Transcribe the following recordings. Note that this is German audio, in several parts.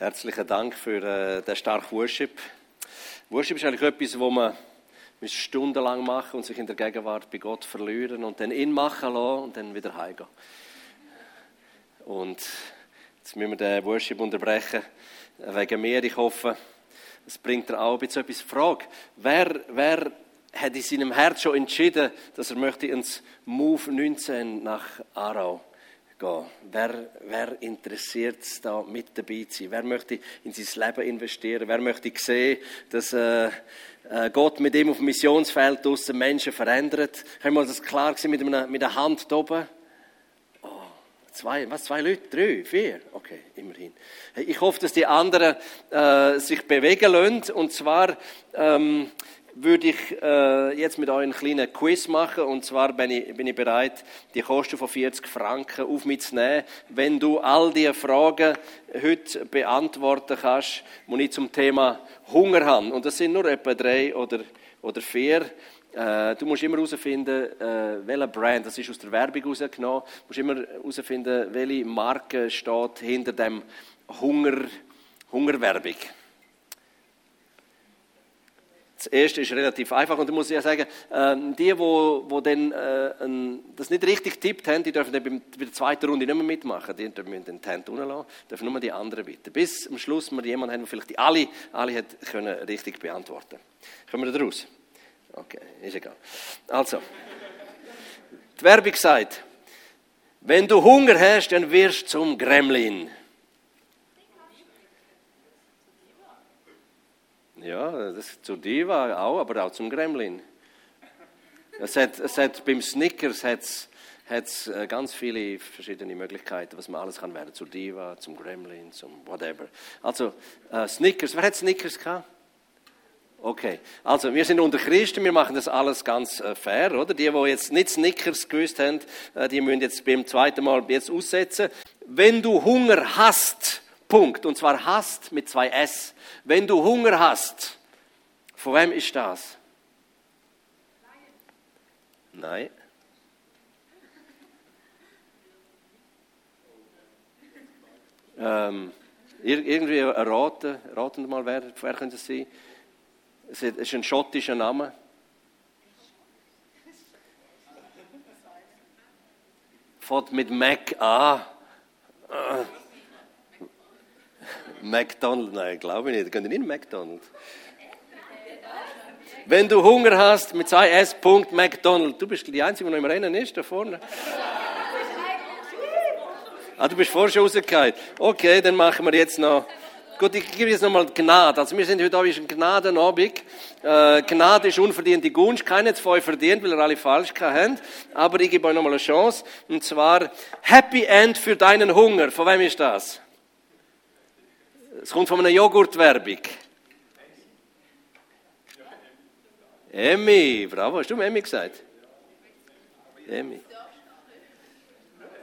Herzlichen Dank für äh, den starken Worship. Worship ist eigentlich etwas, wo man stundenlang machen und sich in der Gegenwart bei Gott verlieren und dann ihn machen lassen und dann wieder heimgehen. Und jetzt müssen wir den Worship unterbrechen wegen mir. Ich hoffe, es bringt dir auch bisschen etwas. Frage, wer, wer hat in seinem Herz schon entschieden, dass er möchte ins Move 19 nach Aarau gehen. Wer, wer interessiert es da mit dabei zu sein? Wer möchte in sein Leben investieren? Wer möchte sehen, dass äh, äh Gott mit ihm auf dem Missionsfeld draussen Menschen verändert? Können wir das klar sehen mit, einer, mit der Hand da oben? Oh, zwei, was, zwei Leute? Drei? Vier? Okay, immerhin. Ich hoffe, dass die anderen äh, sich bewegen lassen. Und zwar... Ähm, würde ich äh, jetzt mit euch einen kleinen Quiz machen. Und zwar bin ich, bin ich bereit, die Kosten von 40 Franken auf mich zu nehmen. Wenn du all diese Fragen heute beantworten kannst, die ich zum Thema Hunger habe. Und das sind nur etwa drei oder, oder vier. Äh, du musst immer herausfinden, äh, welcher Brand, das ist aus der Werbung herausgenommen, du musst immer herausfinden, welche Marke steht hinter dem Hunger, Hungerwerbung. Das erste ist relativ einfach und da muss ich ja sagen, ähm, die, wo, wo dann, äh, das nicht richtig tippt haben, die dürfen dann bei der zweiten Runde nicht mehr mitmachen. Die müssen den Tent lassen, dürfen nur die anderen bitte. Bis am Schluss wir jemanden haben, der vielleicht die alle, alle hat können richtig beantworten. Kommen wir da raus? Okay, ist egal. Also, die Werbung sagt, wenn du Hunger hast, dann wirst du zum Gremlin. Ja, das zu Diva auch, aber auch zum Gremlin. Es hat, es hat, beim Snickers hat es äh, ganz viele verschiedene Möglichkeiten, was man alles kann werden. Zu Diva, zum Gremlin, zum whatever. Also, äh, Snickers, wer hat Snickers gehabt? Okay, also wir sind unter Christen, wir machen das alles ganz äh, fair, oder? Die, die jetzt nicht Snickers gewusst haben, äh, die müssen jetzt beim zweiten Mal jetzt aussetzen. Wenn du Hunger hast, Punkt. Und zwar hast mit zwei S. Wenn du Hunger hast, von wem ist das? Nein. Ähm, irgendwie erraten, raten mal, wer, wer könnte es sein? Es ist ein schottischer Name. Fährt mit Mac an. McDonald's, nein, glaube ich nicht. Könnt ihr nicht McDonald's? Wenn du Hunger hast, mit zwei S. McDonald's. Du bist die Einzige, die noch im Rennen ist, da vorne. Ah, du bist vorher schon rausgefallen. Okay, dann machen wir jetzt noch. Gut, ich gebe jetzt nochmal Gnade. Also wir sind heute Abend ein Gnadenabend. Äh, Gnade ist unverdiente Gunst. Keiner von euch verdient, weil ihr alle falsch haben. Aber ich gebe euch nochmal eine Chance. Und zwar Happy End für deinen Hunger. Von wem ist das? Es kommt von einer Joghurtwerbung. Emmy, bravo, hast du Emmy gesagt? Emmy.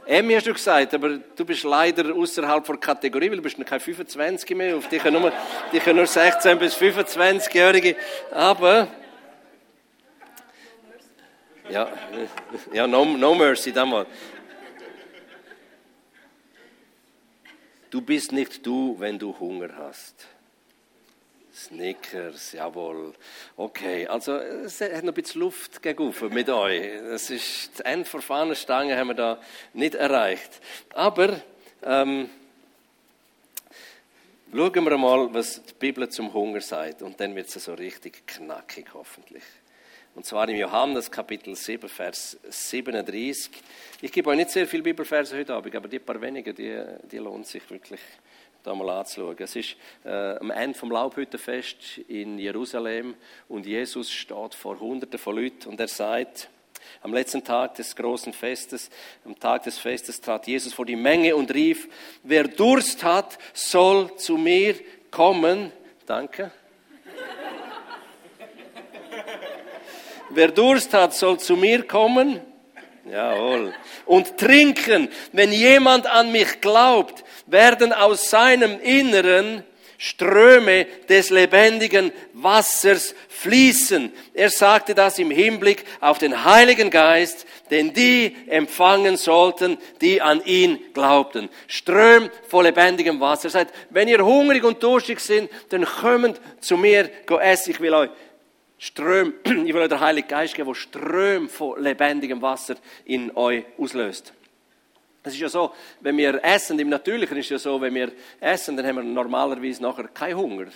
Emmy hast du gesagt, aber du bist leider außerhalb der Kategorie, weil du bist kein 25 mehr. Auf dich können nur, dich nur 16 bis 25-Jährige. Aber ja, ja, no, no mercy, damals. Du bist nicht du, wenn du Hunger hast. Snickers, jawohl. Okay, also es hat noch ein bisschen Luft gegenüber mit euch. Das ist das Ende der Fahnenstange haben wir da nicht erreicht. Aber ähm, schauen wir mal, was die Bibel zum Hunger sagt. Und dann wird es so richtig knackig, hoffentlich. Und zwar im Johannes Kapitel 7, Vers 37. Ich gebe euch nicht sehr viele Bibelverse heute Abend, aber die paar wenigen, die, die lohnt sich wirklich da mal anzuschauen. Es ist äh, am Ende vom Laubhüttenfest in Jerusalem und Jesus steht vor Hunderten von Leuten und er sagt, am letzten Tag des großen Festes, am Tag des Festes trat Jesus vor die Menge und rief, wer Durst hat, soll zu mir kommen. Danke. Wer Durst hat, soll zu mir kommen. Jawohl. Und trinken. Wenn jemand an mich glaubt, werden aus seinem Inneren Ströme des lebendigen Wassers fließen. Er sagte das im Hinblick auf den Heiligen Geist, den die empfangen sollten, die an ihn glaubten. Ström voll lebendigem Wasser. Er sagt, wenn ihr hungrig und durstig sind, dann kommt zu mir, go essen. Ich will euch Ström, ich will euch den Heiligen Geist geben, der Ström von lebendigem Wasser in euch auslöst. Es ist ja so, wenn wir essen, im Natürlichen ist es ja so, wenn wir essen, dann haben wir normalerweise nachher keinen Hunger.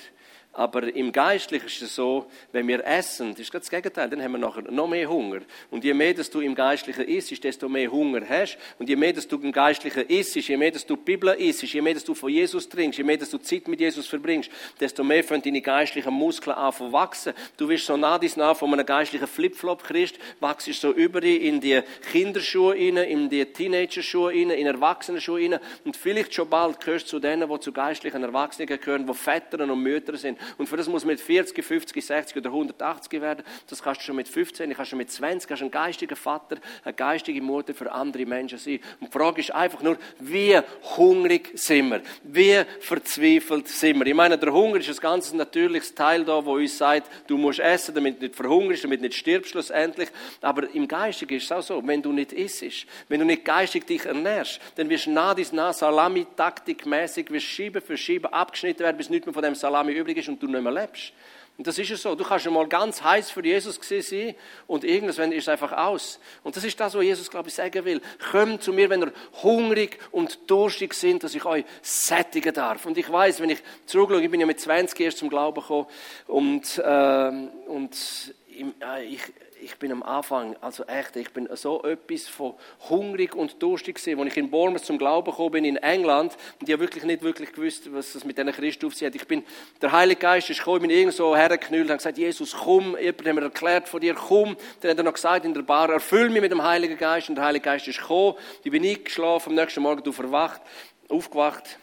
Aber im Geistlichen ist es so, wenn wir essen, das ist das Gegenteil, dann haben wir nachher noch mehr Hunger. Und je mehr, dass du im Geistlichen isst, desto mehr Hunger hast. Und je mehr, dass du im Geistlichen isst, je mehr, dass du die Bibel isst, je mehr, dass du von Jesus trinkst, je mehr, dass du Zeit mit Jesus verbringst, desto mehr fangen deine geistlichen Muskeln an zu wachsen. Du wirst so nah dies nah von einem geistlichen Flipflop Christ, wachst so über in die Kinderschuhe rein, in die Teenagerschuhe rein, in Erwachsenenschuhe rein. Und vielleicht schon bald gehörst du zu denen, die zu geistlichen Erwachsenen gehören, die Väter und Mütter sind. Und für das muss man mit 40, 50, 60 oder 180 werden. Das kannst du schon mit 15, kannst du mit 20, kannst ein geistiger Vater, eine geistige Mutter für andere Menschen sein. Und die Frage ist einfach nur, wie hungrig sind wir? Wie verzweifelt sind wir? Ich meine, der Hunger ist ein ganz natürliches Teil da, wo uns sagt, du musst essen, damit du nicht verhungerst, damit du nicht stirbst schlussendlich. Aber im Geistigen ist es auch so, wenn du nicht isst, wenn du nicht geistig dich ernährst, dann wirst du nah dies nah Salami-Taktik-mäßig, wirst Schiebe für Schiebe abgeschnitten werden, bis nichts mehr von dem Salami übrig ist und du nicht mehr lebst. Und das ist ja so. Du kannst mal ganz heiß für Jesus sein und irgendwann ist es einfach aus. Und das ist das, was Jesus, glaube ich, sagen will. Kommt zu mir, wenn ihr hungrig und durstig sind, dass ich euch sättigen darf. Und ich weiß, wenn ich zurückschaue, ich bin ja mit 20 erst zum Glauben gekommen und, äh, und ich, äh, ich ich bin am Anfang, also echt, ich bin so etwas von hungrig und durstig gewesen. Als ich in Bournemouth zum Glauben gekommen bin, in England, und ich habe wirklich nicht wirklich gewusst, was das mit diesen Christen auf sich hat. Ich bin, der Heilige Geist ist gekommen, ich bin irgendwo hergeknüllt und habe gesagt, Jesus, komm, jemand hat mir erklärt von dir, komm. Dann hat er noch gesagt in der Bar, erfüll mich mit dem Heiligen Geist, und der Heilige Geist ist gekommen. Ich bin eingeschlafen, am nächsten Morgen du verwacht, aufgewacht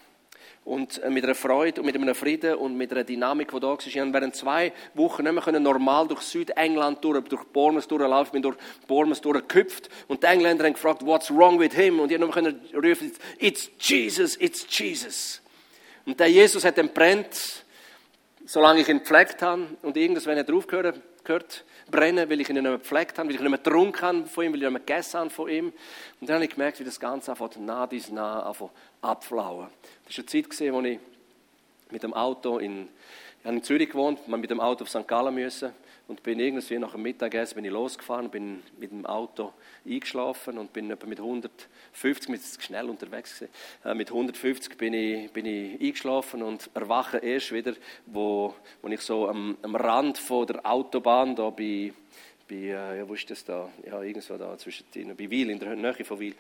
und äh, mit einer Freude und mit einem Frieden und mit einer Dynamik, die da war. Ich während zwei Wochen nicht mehr normal durch Südengland durch, durch Bournemouth durchlaufen. Bin durch Bournemouth durchgeküpft und die Engländer haben gefragt, what's wrong with him? Und ich konnte nur rufen, it's Jesus, it's Jesus. Und der Jesus hat dann brennt, solange ich ihn gepflegt habe und irgendwann hat er aufgehört, gehört, brennen, weil ich ihn nicht mehr gepflegt habe, weil ich nicht mehr getrunken habe von ihm, weil ich nicht mehr gegessen habe von ihm. Und dann habe ich gemerkt, wie das Ganze einfach nah bis nah abflauen. Das war eine Zeit, wo ich mit dem Auto in, ich habe in Zürich gewohnt, man mit dem Auto auf St. Gallen müssen und bin irgendwie nach dem Mittagessen bin ich losgefahren, bin mit dem Auto eingeschlafen und bin etwa mit 150, mit schnell unterwegs gewesen, äh, mit 150 bin ich, bin ich eingeschlafen und erwache erst wieder, wo, wo ich so am, am Rand von der Autobahn da bei bei, äh, ja, wo ist das da? Ja, irgendwo da zwischen, bei Wiel, in der Nähe von Wiel,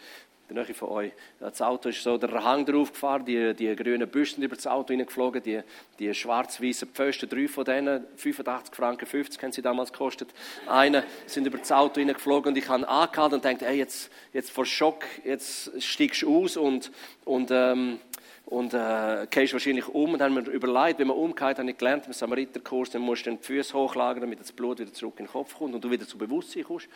der Nähe von euch. Das Auto ist so der Hang drauf gefahren, die, die grünen Büsten über das Auto hineingeflogen, die, die schwarz-weißen Pfosten, drei von denen, 85 Franken 50 haben sie damals gekostet. Eine sind über das Auto hineingeflogen und ich habe angehalten und dachte, hey, jetzt, jetzt vor Schock, jetzt steigst du aus und, und ähm, und äh, gehst wahrscheinlich um und haben mir überlegt, wenn man umgeht, habe ich gelernt im Samariterkurs, dann musst du die Füße hochlagern, damit das Blut wieder zurück in den Kopf kommt und du wieder zu Bewusstsein kommst.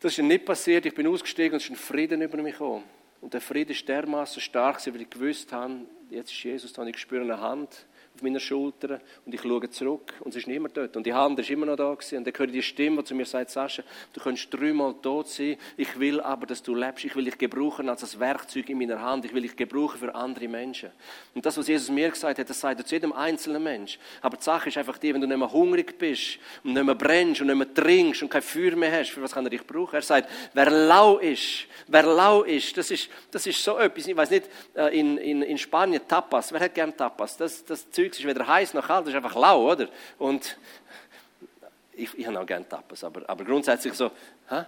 Das ist nicht passiert. Ich bin ausgestiegen und es ist ein Frieden über mich gekommen. Und der Frieden ist dermaßen stark, weil ich gewusst habe, jetzt ist Jesus da und ich spüre eine Hand auf meiner Schulter und ich schaue zurück und es ist niemand dort. Und die Hand ist immer noch da gewesen. Und dann höre ich die Stimme, die zu mir sagt, Sascha, du könntest dreimal tot sein, ich will aber, dass du lebst. Ich will dich gebrauchen als ein Werkzeug in meiner Hand. Ich will dich gebrauchen für andere Menschen. Und das, was Jesus mir gesagt hat, das sagt er zu jedem einzelnen Mensch. Aber die Sache ist einfach die, wenn du nicht mehr hungrig bist und nicht mehr brennst und nicht mehr trinkst und kein Feuer mehr hast, für was kann er dich brauchen? Er sagt, wer lau ist, wer lau ist, das ist, das ist so etwas, ich weiß nicht, äh, in, in, in Spanien Tapas, wer hat gern Tapas? Das, das Zeug ist weder heiß noch kalt, das ist einfach lau, oder? Und ich, ich habe auch gerne Tapas, aber, aber grundsätzlich so, hä?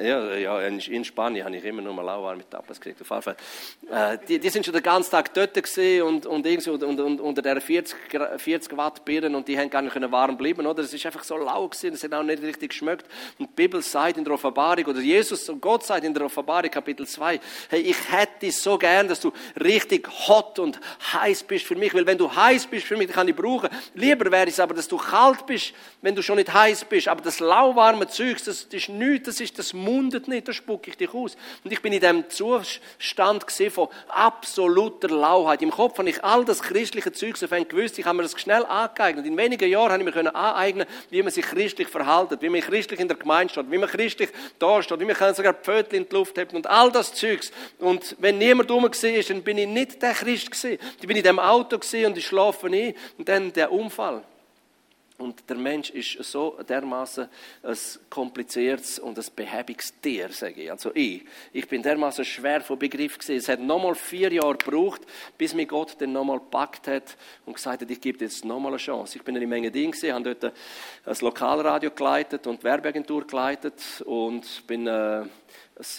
Ja, ja in, Spanien habe ich immer nur mal lauwarm mit Tapas gekriegt. Auf jeden Fall. Äh, die, die sind schon den ganzen Tag dort und, und, und, und, und unter der 40, 40 Watt Birnen und die haben gar nicht warm bleiben, oder? Es ist einfach so lau gewesen, es hat auch nicht richtig geschmeckt. Und die Bibel sagt in der Offenbarung, oder Jesus und Gott sagt in der Offenbarung, Kapitel 2, hey, ich hätte so gern, dass du richtig hot und heiß bist für mich, weil wenn du heiß bist für mich, dann kann ich brauchen. Lieber wäre es aber, dass du kalt bist, wenn du schon nicht heiß bist. Aber das lauwarme Zeug, das, das ist nichts, das ist das Mund mundet nicht, da spucke ich dich aus. Und ich bin in dem Zustand von absoluter Lauheit. Im Kopf habe ich all das christliche Zeug so gewusst, ich habe mir das schnell angeeignet. In wenigen Jahren habe ich mir aneignen wie man sich christlich verhaltet, wie man christlich in der Gemeinde steht, wie man christlich da steht, wie man sogar Pfötchen in die Luft hebt und all das Zeugs. Und wenn niemand rum war, dann bin ich nicht der Christ gewesen. Ich bin in dem Auto und ich schlafe ein und dann der Unfall. Und der Mensch ist so dermaßen ein kompliziertes und ein behäbiges Tier, sage ich. Also ich. Ich bin dermaßen schwer von Begriff gesehen. Es hat nochmal vier Jahre gebraucht, bis mir Gott dann nochmal gepackt hat und gesagt hat, ich gebe dir jetzt nochmal eine Chance. Ich bin in eine Menge Dinge gesehen, habe dort ein Lokalradio geleitet und Werbeagentur geleitet und bin äh,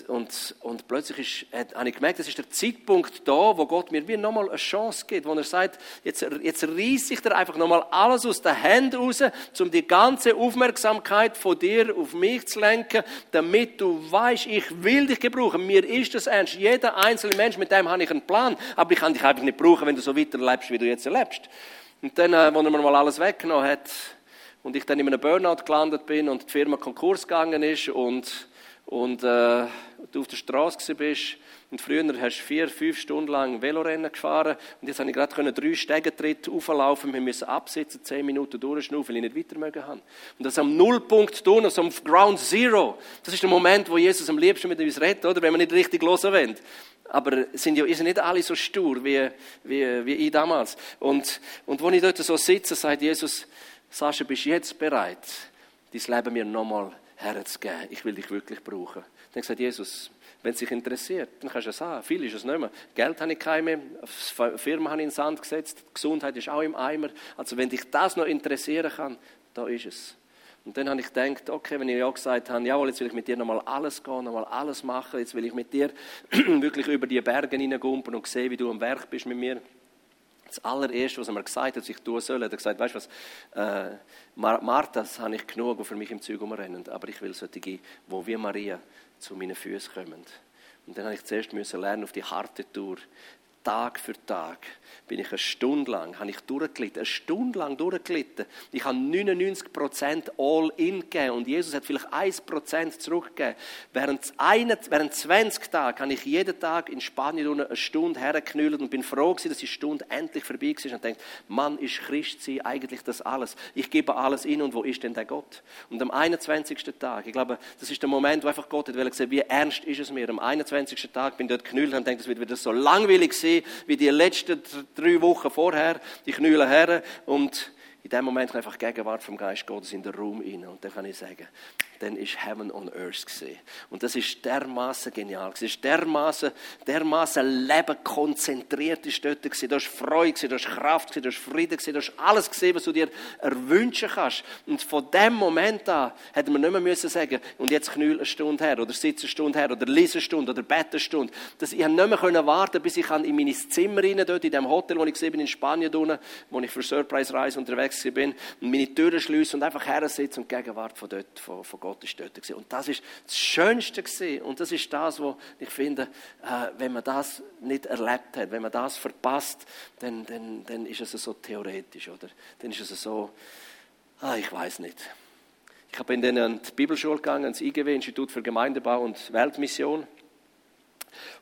und, und plötzlich ist, habe ich gemerkt, es ist der Zeitpunkt da, wo Gott mir wie nochmal eine Chance gibt, wo er sagt, jetzt, jetzt reiße ich dir einfach nochmal alles aus den Händen raus, um die ganze Aufmerksamkeit von dir auf mich zu lenken, damit du weißt, ich will dich gebrauchen. Mir ist das ernst. Jeder einzelne Mensch, mit dem habe ich einen Plan, aber ich kann dich einfach nicht brauchen, wenn du so weiterlebst, wie du jetzt lebst. Und dann, äh, als er mir mal alles weggenommen hat und ich dann in einem Burnout gelandet bin und die Firma Konkurs gegangen ist und und äh, du auf der Straße bist und früher hast du vier, fünf Stunden lang Velorennen gefahren und jetzt habe ich gerade drei Stegentritte auflaufen, wir müssen absitzen, zehn Minuten durchschnaufen, weil ich nicht weiter mögen habe. Und das am Nullpunkt tun, also am Ground Zero. Das ist der Moment, wo Jesus am liebsten mit uns redet, oder? Wenn wir nicht richtig hören wollen. Aber sind ja sind nicht alle so stur wie, wie, wie ich damals. Und, und wo ich dort so sitze, sagt Jesus, Sascha, bist du jetzt bereit, dein Leben mir nochmal herzugeben. Ich will dich wirklich brauchen. Dann sagt Jesus, wenn es dich interessiert, dann kannst du es sagen. Viel ist es nicht mehr. Geld habe ich keine mehr, Firma habe ich in den Sand gesetzt, Gesundheit ist auch im Eimer. Also wenn dich das noch interessieren kann, da ist es. Und dann habe ich gedacht, okay, wenn ich ja gesagt habe, jawohl, jetzt will ich mit dir nochmal alles gehen, nochmal alles machen, jetzt will ich mit dir wirklich über die Berge hineingumpen und sehen, wie du am Werk bist mit mir. Das allererste, was er mir gesagt hat, was ich tun soll, hat er gesagt, weißt du was, äh, Martha, das habe ich genug, die für mich im Zeug umrennen, aber ich will solche, wo wie Maria zu meinen Füßen kommen. Und dann habe ich zuerst müssen lernen auf die harte Tour, Tag für Tag bin ich eine Stunde lang, habe ich durchgelitten, eine Stunde lang durchgelitten. Ich habe 99 Prozent all in gegeben und Jesus hat vielleicht 1 Prozent zurückgegeben. Während, eine, während 20 Tage habe ich jeden Tag in Spanien eine Stunde hergeknüllt und bin froh gewesen, dass die Stunde endlich vorbei war und denkt, Mann, ist Christ sein eigentlich das alles? Ich gebe alles in und wo ist denn der Gott? Und am 21. Tag, ich glaube, das ist der Moment, wo einfach Gott hat gesehen, wie ernst ist es mir. Am 21. Tag bin ich dort geknüllt und denke, es wird wieder so langweilig sein wie die letzten drei Wochen vorher. Ich knülle her und in dem Moment kann einfach die Gegenwart vom Geist Gottes in den Raum rein. Und dann kann ich sagen, dann ist Heaven on Earth gesehen. Und das ist dermaßen genial. Es ist dermaßen, dermaßen Leben konzentriert ist dort gewesen. Du hast Freude gesehen, du hast Kraft gesehen, du hast Frieden gesehen, du hast alles gesehen, was du dir erwünschen kannst. Und von dem Moment an hätte man nicht mehr müssen sagen, und jetzt knüll eine Stunde her, oder sitze eine Stunde her, oder lese eine Stunde, oder bete eine Stunde. Das, ich habe nicht mehr warten, bis ich in mein Zimmer rein, dort in dem Hotel, wo ich bin, in Spanien, wo ich für Surprise-Reise unterwegs bin, und meine Türen schließen und einfach her sitze und Gegenwart von dort, von, von Gott Gott ist dort. Und das ist das Schönste. Und das ist das, wo ich finde, äh, wenn man das nicht erlebt hat, wenn man das verpasst, dann, dann, dann ist es so theoretisch, oder? Dann ist es so, ah, ich weiß nicht. Ich habe in die Bibelschule gegangen, ins IGW, Institut für Gemeindebau und Weltmission.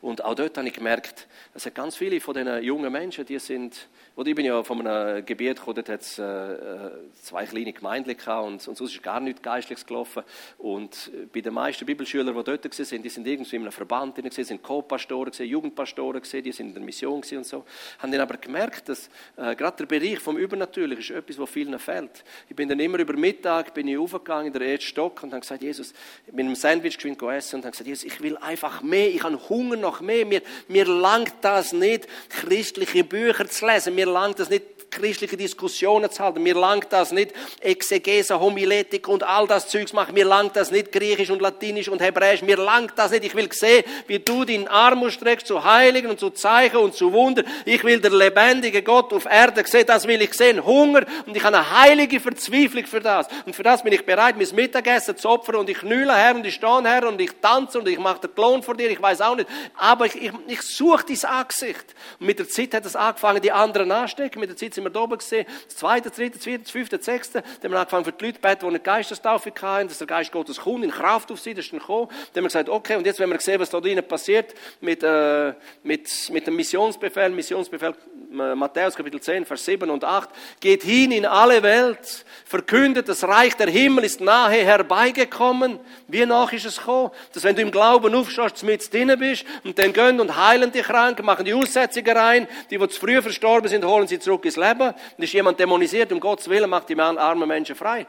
Und auch dort habe ich gemerkt, sind ganz viele von diesen jungen Menschen, die sind oder ich bin ja von einem Gebiet gekommen, dort hat es äh, zwei kleine Gemeinden gehabt und, und sonst ist gar nichts Geistliches gelaufen. Und äh, bei den meisten Bibelschülern, die dort waren, die sind irgendwie in einem Verband drin, sind Co-Pastoren, Jugendpastoren, die sind in der Mission und so. Haben dann aber gemerkt, dass äh, gerade der Bereich vom Übernatürlichen ist etwas, was vielen fehlt. Ich bin dann immer über Mittag bin ich aufgegangen in der ersten Stock und habe gesagt, Jesus, mit einem Sandwich geschwind essen und habe gesagt, Jesus, ich will einfach mehr, ich habe Hunger nach mehr, mir, mir langt das nicht, christliche Bücher zu lesen, mir land is net christliche Diskussionen zu halten. Mir langt das nicht Exegese, Homiletik und all das Zeugs machen. Mir langt das nicht Griechisch und Latinisch und Hebräisch. Mir langt das nicht. Ich will sehen, wie du deinen Arm ausstreckst zu Heiligen und zu Zeichen und zu Wunder. Ich will der lebendige Gott auf Erde sehen. Das will ich sehen. Hunger und ich habe eine heilige Verzweiflung für das. Und für das bin ich bereit, mein Mittagessen zu opfern und ich knülle her und ich stehe her und ich tanze und ich mache den Klon vor dir. Ich weiß auch nicht. Aber ich, ich, ich suche dein Angesicht. Und mit der Zeit hat es angefangen, die anderen anstecken. Mit der Zeit sind wir da oben gesehen. Das zweite, dritte, vierte, fünfte, sechste. Dann haben wir angefangen für die Leute zu beten, die eine Geistestaufe hatten, dass der Geist Gottes kommt, in Kraft auf sie, das ist dann gekommen. Dann haben wir gesagt, okay, und jetzt, wenn wir sehen, was da drinnen passiert, mit, äh, mit, mit dem Missionsbefehl, Missionsbefehl, äh, Matthäus Kapitel 10, Vers 7 und 8, geht hin in alle Welt, verkündet, das Reich der Himmel ist nahe herbeigekommen. Wie nach ist es gekommen? Dass wenn du im Glauben aufstehst, mit drinnen bist, und dann gehen und heilen die Kranken, machen die Aussetzungen rein, die, die zu früh verstorben sind, holen sie zurück ins Leben. Und ist jemand dämonisiert, um Gottes Willen, macht die armen Menschen frei.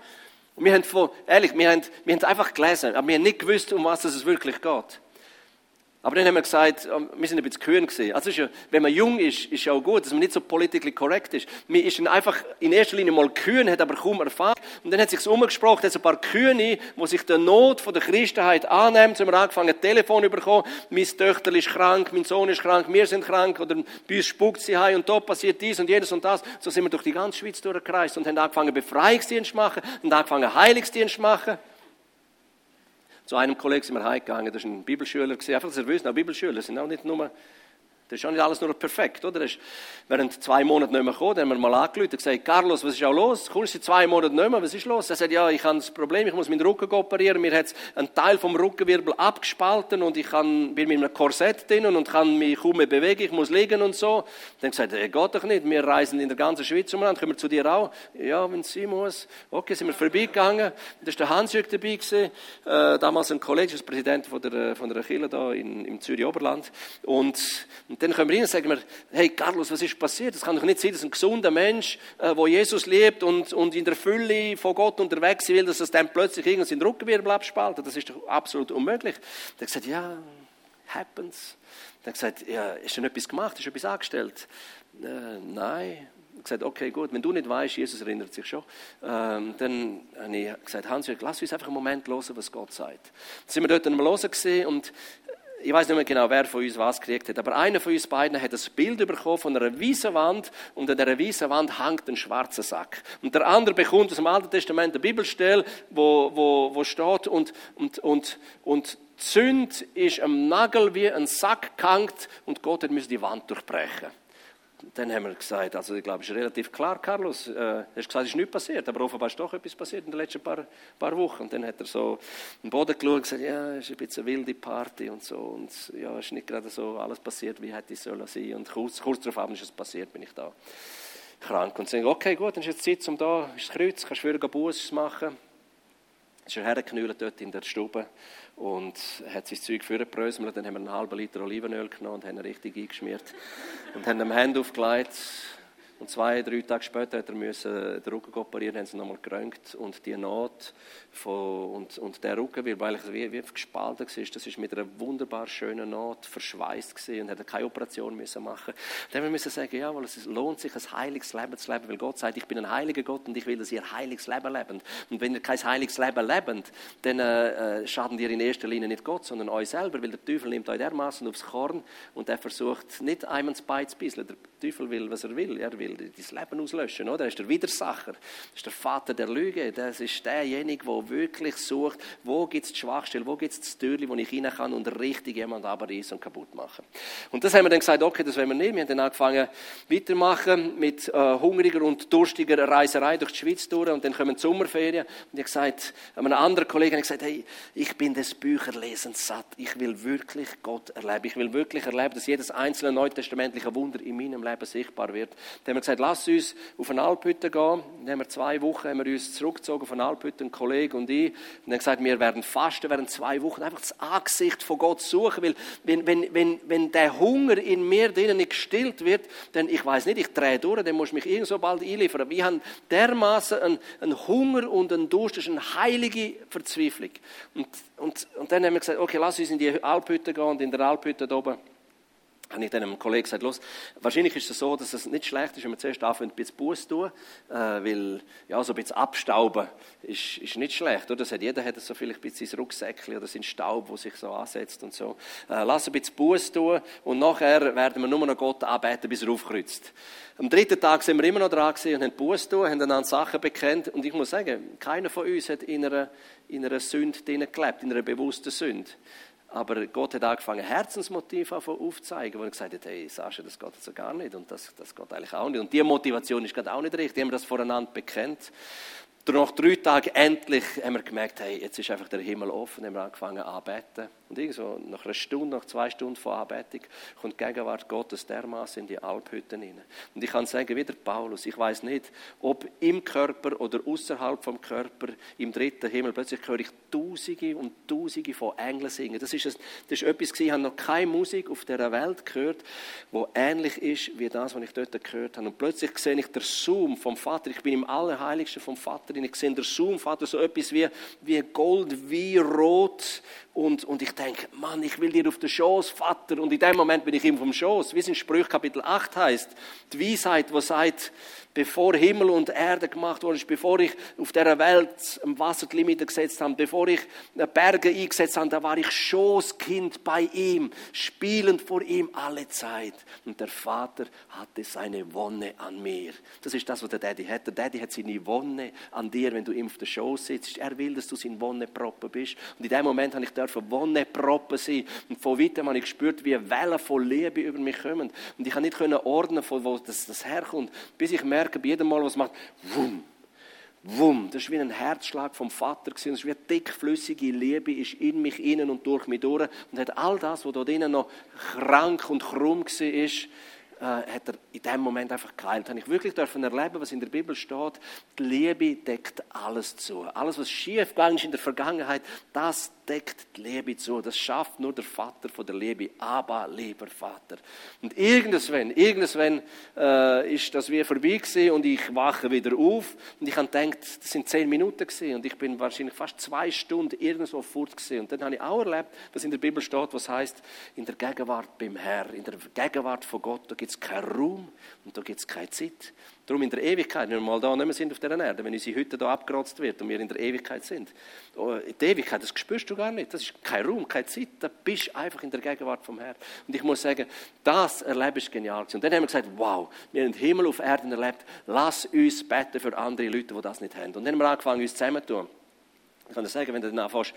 Und wir haben, ehrlich, wir haben, wir haben einfach gelesen, aber wir haben nicht gewusst, um was es wirklich geht. Aber dann haben wir gesagt, ähm, wir sind ein bisschen kühn gewesen. Also, ja, wenn man jung ist, ist ja auch gut, dass man nicht so politically correct ist. Man ist einfach in erster Linie mal kühn, hat aber kaum Erfahrung. Und dann hat sich umgesprochen, dass ein paar Kühne, die sich der Not von der Christenheit annehmen, haben wir angefangen, ein Telefon zu bekommen. Mein Töchter ist krank, mein Sohn ist krank, wir sind krank, oder bei uns spuckt sie heim und da passiert dies und jenes und das. So sind wir durch die ganze Schweiz durchgereist und haben angefangen, Befreiungsdienst zu machen und angefangen, Heilungsdienst zu machen. Zu einem Kollegen sind wir heimgegangen, das war ein Bibelschüler, einfach nervös, auch Bibelschüler sind auch nicht nur das ist auch nicht alles nur perfekt, oder? Er ist während zwei Monaten nicht mehr gekommen, dann haben wir mal angerufen und gesagt, Carlos, was ist auch los? Kommst du zwei Monate nicht mehr, was ist los? Er sagt, ja, ich habe das Problem, ich muss meinen Rücken operieren, mir hat ein Teil vom Rückenwirbel abgespalten und ich bin mit einem Korsett drin und kann mich kaum mehr bewegen, ich muss liegen und so. Dann gesagt, er geht doch nicht, wir reisen in der ganzen Schweiz umeinander, können wir zu dir auch? Ja, wenn sie muss. Okay, sind wir vorbeigegangen, da ist der Hans-Jürg dabei gewesen, äh, damals ein Kollege, ist Präsident von der, von der Kirche da in, im Zürich-Oberland und, und dann kommen wir rein und sagen wir, hey Carlos, was ist passiert? Das kann doch nicht sein, dass ein gesunder Mensch, äh, wo Jesus lebt und, und in der Fülle von Gott unterwegs will, dass es dann plötzlich irgendwie seinen Rückenwirbel abspaltet. Das ist doch absolut unmöglich. Der hat gesagt, ja, happens. Der hat gesagt, ja, ist schon etwas gemacht, ist etwas angestellt? Äh, nein. Gesagt, okay, gut, wenn du nicht weißt, Jesus erinnert sich schon, ähm, dann habe ich gesagt, Hans, lass uns einfach einen Moment hören, was Gott sagt. Dann sind wir dort einmal hören und ich weiß nicht mehr genau, wer von uns was gekriegt hat, aber einer von uns beiden hat das Bild bekommen von einer weißen Wand und an dieser weißen Wand hängt ein schwarzer Sack. Und der andere bekommt aus dem Alten Testament eine Bibelstelle, wo, wo, wo steht und, und, und, und Zünd ist am Nagel wie ein Sack gehängt und Gott hat die Wand durchbrechen dann haben wir gesagt, also ich glaube, es ist relativ klar, Carlos, äh, hast gesagt, es ist nichts passiert, aber offenbar ist doch etwas passiert in den letzten paar, paar Wochen. Und dann hat er so den Boden geschaut und gesagt, ja, es ist ein bisschen eine wilde Party und so. Und ja, es ist nicht gerade so alles passiert, wie hätte es sollen sein. Und kurz, kurz darauf ist es passiert, bin ich da krank. Und sagen, okay, gut, dann ist jetzt Zeit, um da, ist das Kreuz, kannst du wieder Buß machen. Ist er hergeknüllt dort in der Stube und hat sein Zeug vorgebröselt. Dann haben wir einen halben Liter Olivenöl genommen und haben ihn richtig eingeschmiert. Und haben ihm Hände aufgelegt und zwei, drei Tage später hat er müssen den Rücken operieren, haben sie nochmal gerönt und die Naht von, und, und der Rücken, weil eigentlich wie, wie gespalten war, das ist mit einer wunderbar schönen Naht verschweißt gewesen und hat keine Operation müssen machen. Dann haben wir müssen sagen, ja, weil es lohnt sich, ein heiliges Leben zu leben, weil Gott sagt, ich bin ein heiliger Gott und ich will, dass ihr ein heiliges Leben lebt. Und wenn ihr kein heiliges Leben lebt, dann äh, äh, schaden ihr in erster Linie nicht Gott, sondern euch selber, weil der Teufel nimmt euch dermaßen aufs Korn und er versucht nicht einem ins Bein zu. Der Teufel will, was er will. Er will dein Leben auslöschen. Oder? Er ist der Widersacher. Das ist der Vater der Lüge. Das ist derjenige, der wirklich sucht, wo gibt es die Schwachstelle, wo gibt es das Türchen, wo ich rein kann und richtig jemand ist und kaputt machen. Und das haben wir dann gesagt, okay, das wollen wir nicht. Wir haben dann angefangen weitermachen mit äh, hungriger und durstiger Reiserei durch die Schweiz durch und dann kommen die Sommerferien. Und ich habe gesagt, einem anderen Kollegen habe gesagt, hey, ich bin des Bücherlesens satt. Ich will wirklich Gott erleben. Ich will wirklich erleben, dass jedes einzelne neutestamentliche Wunder in meinem Leben sichtbar wird. Dann haben wir gesagt, lass uns auf eine Alphütte gehen. Dann haben wir zwei Wochen haben wir uns zurückgezogen auf eine Alphütte, ein Kollege und ich. Und dann gesagt, wir werden fasten während zwei Wochen, einfach das Angesicht von Gott suchen, weil wenn, wenn, wenn, wenn der Hunger in mir drinnen nicht gestillt wird, dann, ich weiß nicht, ich drehe durch, dann muss ich mich irgendwo bald einliefern. Wir haben dermaßen einen, einen Hunger und einen Durst, das ist eine heilige Verzweiflung. Und, und, und dann haben wir gesagt, okay, lass uns in die Alphütte gehen und in der Alphütte da oben habe ich dann einem Kollegen gesagt, los, wahrscheinlich ist es so, dass es nicht schlecht ist, wenn man zuerst anfängt, ein bisschen Buß zu tun, äh, weil, ja, so ein bisschen abstauben ist, ist nicht schlecht, oder? Das hat, jeder hat so vielleicht ein bisschen sein Rucksäckchen oder sein Staub, wo sich so ansetzt und so. Äh, lass ein bisschen Buß tun und nachher werden wir nur noch Gott anbeten, bis er aufkreuzt. Am dritten Tag sind wir immer noch dran und haben Buß tun, haben einander Sachen bekennt und ich muss sagen, keiner von uns hat in einer, in einer Sünde gelebt, in einer bewussten Sünde. Aber Gott hat angefangen, Herzensmotive aufzuzeigen, wo er gesagt hat, hey, Sascha, das geht also gar nicht und das, das geht eigentlich auch nicht. Und die Motivation ist gerade auch nicht richtig. Die haben das voreinander bekennt. Nach drei Tagen endlich haben wir gemerkt, hey, jetzt ist einfach der Himmel offen, haben wir angefangen anbeten. Und irgendwo nach einer Stunde, nach zwei Stunden vor Anbetung, kommt die Gegenwart Gottes dermaßen in die Alphütten hinein. Und ich kann sagen, wie der Paulus, ich weiß nicht, ob im Körper oder außerhalb vom Körper, im dritten Himmel, plötzlich höre ich Tausende und Tausende von Engeln singen. Das ist, das ist etwas ich habe noch keine Musik auf dieser Welt gehört, wo ähnlich ist wie das, was ich dort gehört habe. Und plötzlich sehe ich den Zoom vom Vater. Ich bin im Allerheiligsten vom Vater. Ich sehe den Zoom, Vater, so etwas wie, wie Gold, wie Rot. Und, und ich denke, Mann, ich will dir auf den Schoß, Vater. Und in dem Moment bin ich ihm vom Schoß. Wie es in Sprüch Kapitel 8 heißt, die Weisheit, wo sagt, bevor Himmel und Erde gemacht worden ist, bevor ich auf dieser Welt ein Wasserlimit gesetzt habe, bevor ich Berge eingesetzt habe, da war ich Schoßkind bei ihm, spielend vor ihm alle Zeit. Und der Vater hatte seine Wonne an mir. Das ist das, was der Daddy hat. Der Daddy hat seine Wonne an dir, wenn du ihm auf der Schoß sitzt. Er will, dass du sein Wonneproppe bist. Und in dem Moment habe ich dürfen Wonneproppe sein. Und von weitem habe ich gespürt, wie Wellen von Liebe über mich kommen. Und ich habe nicht ordnen, von wo das, das herkommt, bis ich merke, merke, bei jedem Mal, was macht, wumm, wumm. Das ist wie ein Herzschlag vom Vater. Das ist wie eine dickflüssige Liebe ist in mich innen und durch mich durch und hat all das, was dort innen noch krank und krumm war, ist, äh, hat er in dem Moment einfach geheilt. Habe ich wirklich dürfen erleben, was in der Bibel steht. Die Liebe deckt alles zu. Alles, was schief gegangen ist in der Vergangenheit, das deckt die Liebe zu. Das schafft nur der Vater von der Liebe. Aber, lieber Vater. Und irgendwann, irgendwann äh, ist das wie vorbei gewesen und ich wache wieder auf und ich habe gedacht, das sind zehn Minuten gewesen und ich bin wahrscheinlich fast zwei Stunden irgendwo fort gewesen. Und dann habe ich auch erlebt, was in der Bibel steht, was heißt in der Gegenwart beim Herr, in der Gegenwart von Gott, da gibt es keinen Raum und da gibt es keine Zeit. Darum in der Ewigkeit, wenn wir mal da nicht mehr sind auf dieser Erde, wenn unsere Hütte da abgerotzt wird und wir in der Ewigkeit sind. Oh, die Ewigkeit, das spürst du gar nicht. Das ist kein Raum, keine Zeit. Da bist du einfach in der Gegenwart vom Herrn. Und ich muss sagen, das Erleben ist genial. Und dann haben wir gesagt, wow, wir haben Himmel auf Erden erlebt. Lass uns beten für andere Leute, die das nicht haben. Und dann haben wir angefangen, uns zusammenzutun. Ich kann dir sagen, wenn du dann anfängst,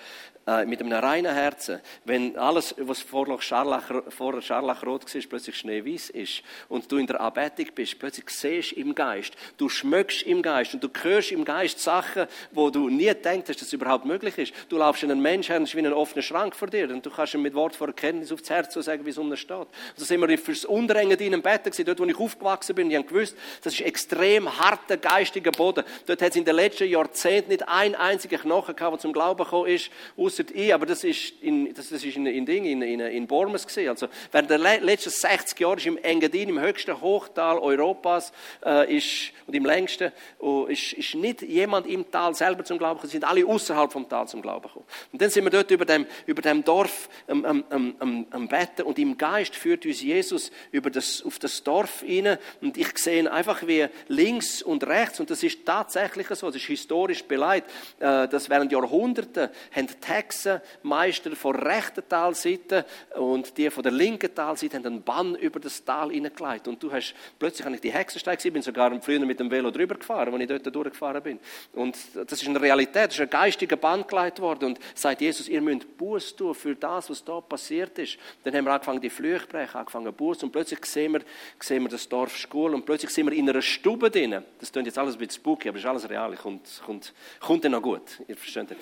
äh, mit einem reinen Herzen, wenn alles, was vorher scharlachrot war, plötzlich schneeweiß ist und du in der Anbetung bist, plötzlich siehst im Geist, du schmöckst im Geist und du hörst im Geist Sachen, wo du nie denkst, dass das überhaupt möglich ist. Du laufst einen Menschen her, ist wie ein offener Schrank vor dir und du kannst ihm mit Wort vor Erkenntnis aufs Herz sagen, wie es unten steht. So sind wir fürs Unterengen in einem Bett gewesen, dort, wo ich aufgewachsen bin, die haben gewusst, das ist extrem harter geistiger Boden. Dort hat es in den letzten Jahrzehnten nicht ein einziger Knochen gehabt, der zum Glauben gekommen ist, außer ich, aber das ist in, das ist in, in, Ding, in, in, in Bormes gesehen. Also, während der letzten 60 Jahre ist im Engadin, im höchsten Hochtal Europas, äh, ist, und im längsten, uh, ist, ist nicht jemand im Tal selber zum Glauben gekommen, sind alle außerhalb vom Tal zum Glauben gekommen. Und dann sind wir dort über dem, über dem Dorf am, am, am, am Betten und im Geist führt uns Jesus über das, auf das Dorf hinein und ich sehe einfach wie links und rechts. Und das ist tatsächlich so, das ist historisch beleidigt, äh, dass während Jahrhunderten haben die Hexenmeister von der rechten Talseite und die von der linken Talseite haben einen Bann über das Tal hineingelegt. Und du hast, plötzlich habe ich die Hexensteige gesehen, bin sogar früher mit dem Velo drüber gefahren, als ich dort durchgefahren bin. Und das ist eine Realität, das ist ein geistiger Bann gelegt worden. Und sagt Jesus, ihr müsst Buß tun für das, was da passiert ist. Dann haben wir angefangen, die Flüche brechen, angefangen Buß. Und plötzlich sehen wir, sehen wir das Dorf Schule und plötzlich sind wir in einer Stube drin. Das klingt jetzt alles ein bisschen spooky, aber es ist alles real. Kommt, kommt, kommt dann noch gut. Ihr versteht.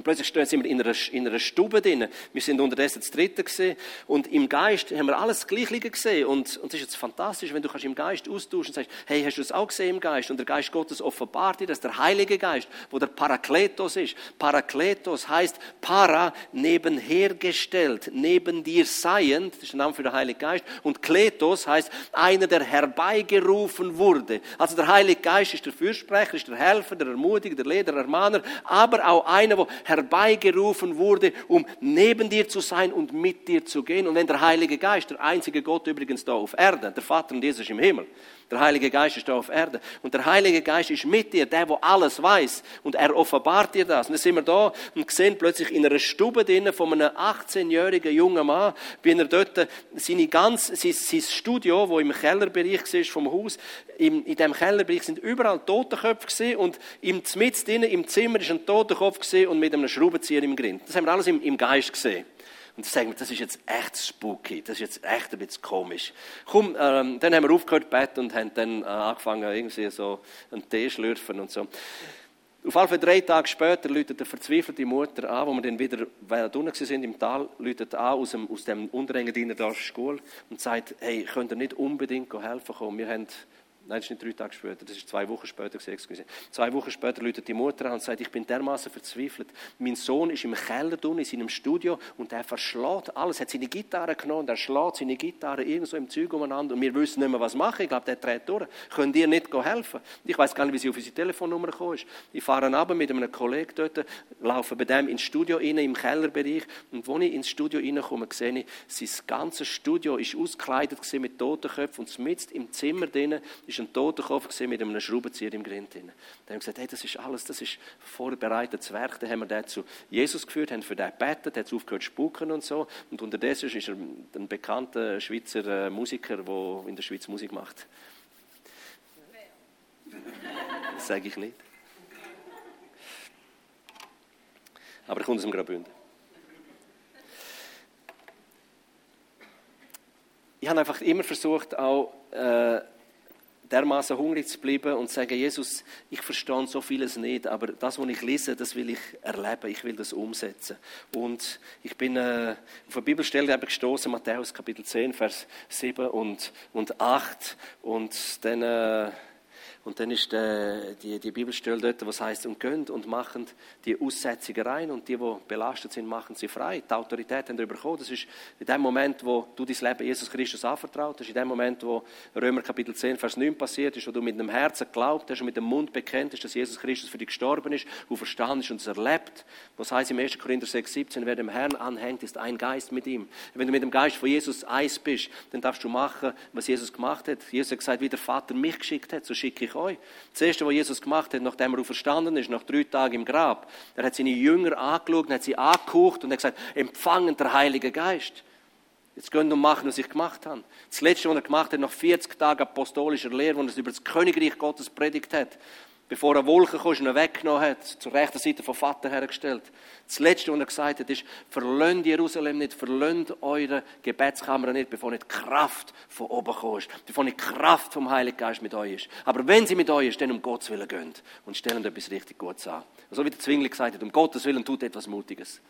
Und plötzlich sind wir in einer, in einer Stube drin. Wir sind unterdessen das Dritte gesehen. Und im Geist haben wir alles gleich liegen gesehen. Und, und es ist jetzt fantastisch, wenn du kannst im Geist austauschen und sagst, hey, hast du es auch gesehen im Geist? Und der Geist Gottes offenbart dir, dass der Heilige Geist, wo der Parakletos ist. Parakletos heißt para, nebenhergestellt, neben dir seiend. Das ist der Name für den Heiligen Geist. Und Kletos heißt einer, der herbeigerufen wurde. Also der Heilige Geist ist der Fürsprecher, ist der Helfer, der Ermutiger, der Leder, der Ermahner, aber auch einer, der herbeigerufen wurde, um neben dir zu sein und mit dir zu gehen. Und wenn der Heilige Geist, der einzige Gott übrigens da auf Erden, der Vater und Jesus im Himmel, der Heilige Geist ist da auf Erde. Und der Heilige Geist ist mit dir, der, der alles weiß. Und er offenbart dir das. Und dann sind wir da und sehen plötzlich in einer Stube drinnen von einem 18-jährigen jungen Mann, wie er dort seine ganz, sein, sein Studio, wo im Kellerbereich war vom Haus, in, in dem Kellerbereich sind überall Totenköpfe gesehen und im Zmitz im Zimmer ist ein Totenkopf gesehen und mit mit einem Schraubenzieher im Grind. Das haben wir alles im, im Geist gesehen. Und dann sagen wir, das ist jetzt echt spooky, das ist jetzt echt ein bisschen komisch. Komm, ähm, dann haben wir aufgehört beten und haben dann äh, angefangen, irgendwie so einen Tee schlürfen und so. Auf jeden Fall drei Tage später läutet eine verzweifelte Mutter an, wo wir dann wieder, weil wir unten sind im Tal, läutet an aus dem, aus dem Unterengadiner Schule und sagt, hey, könnt ihr nicht unbedingt helfen kommen? Wir haben Nein, das ist nicht drei Tage später, das ist zwei Wochen später. Excuse. Zwei Wochen später läutet die Mutter an und sagt, ich bin dermaßen verzweifelt. Mein Sohn ist im Keller drin, in seinem Studio und er verschlägt alles. Er hat seine Gitarre genommen und er schlägt seine Gitarre irgendwo im Zeug umeinander und wir wissen nicht mehr, was machen. Ich glaube, der dreht durch. Könnt ihr nicht helfen? Ich weiß gar nicht, wie sie auf unsere Telefonnummer gekommen ist. Ich fahre runter mit einem Kollegen dort, laufe bei dem ins Studio rein, im Kellerbereich und als ich ins Studio reinkomme, sehe ich, sein ganzes Studio ist ausgekleidet mit Totenköpfen und mitten im Zimmer drinnen ist ein toter Kopf mit einem Schraubenzieher im Grind. Dann haben wir gesagt, hey, das ist alles, das ist vorbereitetes Werk. Dann haben wir den zu Jesus geführt, haben für den gebetet, hat aufgehört zu spuken und so. Und unterdessen ist er ein bekannter Schweizer äh, Musiker, der in der Schweiz Musik macht. Das sage ich nicht. Aber ich komme aus dem Graubünden. Ich habe einfach immer versucht, auch äh, dermaßen hungrig zu bleiben und zu sagen, Jesus, ich verstehe so vieles nicht, aber das, was ich lese, das will ich erleben, ich will das umsetzen. Und ich bin äh, auf eine Bibelstelle gestoßen, Matthäus Kapitel 10, Vers 7 und, und 8 und dann... Äh, und dann ist äh, die, die Bibelstelle dort, was heißt und gönnt und machen die Aussetzungen rein und die, die belastet sind, machen sie frei. Die Autorität haben darüber bekommen. Das ist in dem Moment, wo du dein Leben Jesus Christus anvertraut hast, in dem Moment, wo Römer Kapitel 10, Vers 9 passiert ist, wo du mit dem Herzen glaubt hast und mit dem Mund bekennt hast, dass Jesus Christus für dich gestorben ist, wo verstanden ist und es erlebt. Was heißt im 1. Korinther 6, 17, wer dem Herrn anhängt, ist ein Geist mit ihm. Wenn du mit dem Geist von Jesus eins bist, dann darfst du machen, was Jesus gemacht hat. Jesus hat gesagt, wie der Vater mich geschickt hat, so schicke ich euch. Das Erste, was Jesus gemacht hat, nachdem er verstanden ist, nach drei Tagen im Grab, er hat seine Jünger angeschaut, hat sie angekucht und hat gesagt, empfangen der Heilige Geist. Jetzt gehen und machen, was ich gemacht habe. Das Letzte, was er gemacht hat, nach 40 Tagen apostolischer Lehre, wo er über das Königreich Gottes predigt hat, bevor eine Wolke kam und ihn weggenommen hat, zur rechten Seite vom Vater hergestellt. Das Letzte, was er gesagt hat, ist, verlöhnt Jerusalem nicht, verlöhnt eure Gebetskammer nicht, bevor nicht Kraft von oben kommt, bevor nicht Kraft vom Heiligen Geist mit euch ist. Aber wenn sie mit euch ist, dann um Gottes Willen gönnt und stellen etwas richtig Gutes an. So wie der Zwingli gesagt hat, um Gottes Willen tut etwas Mutiges.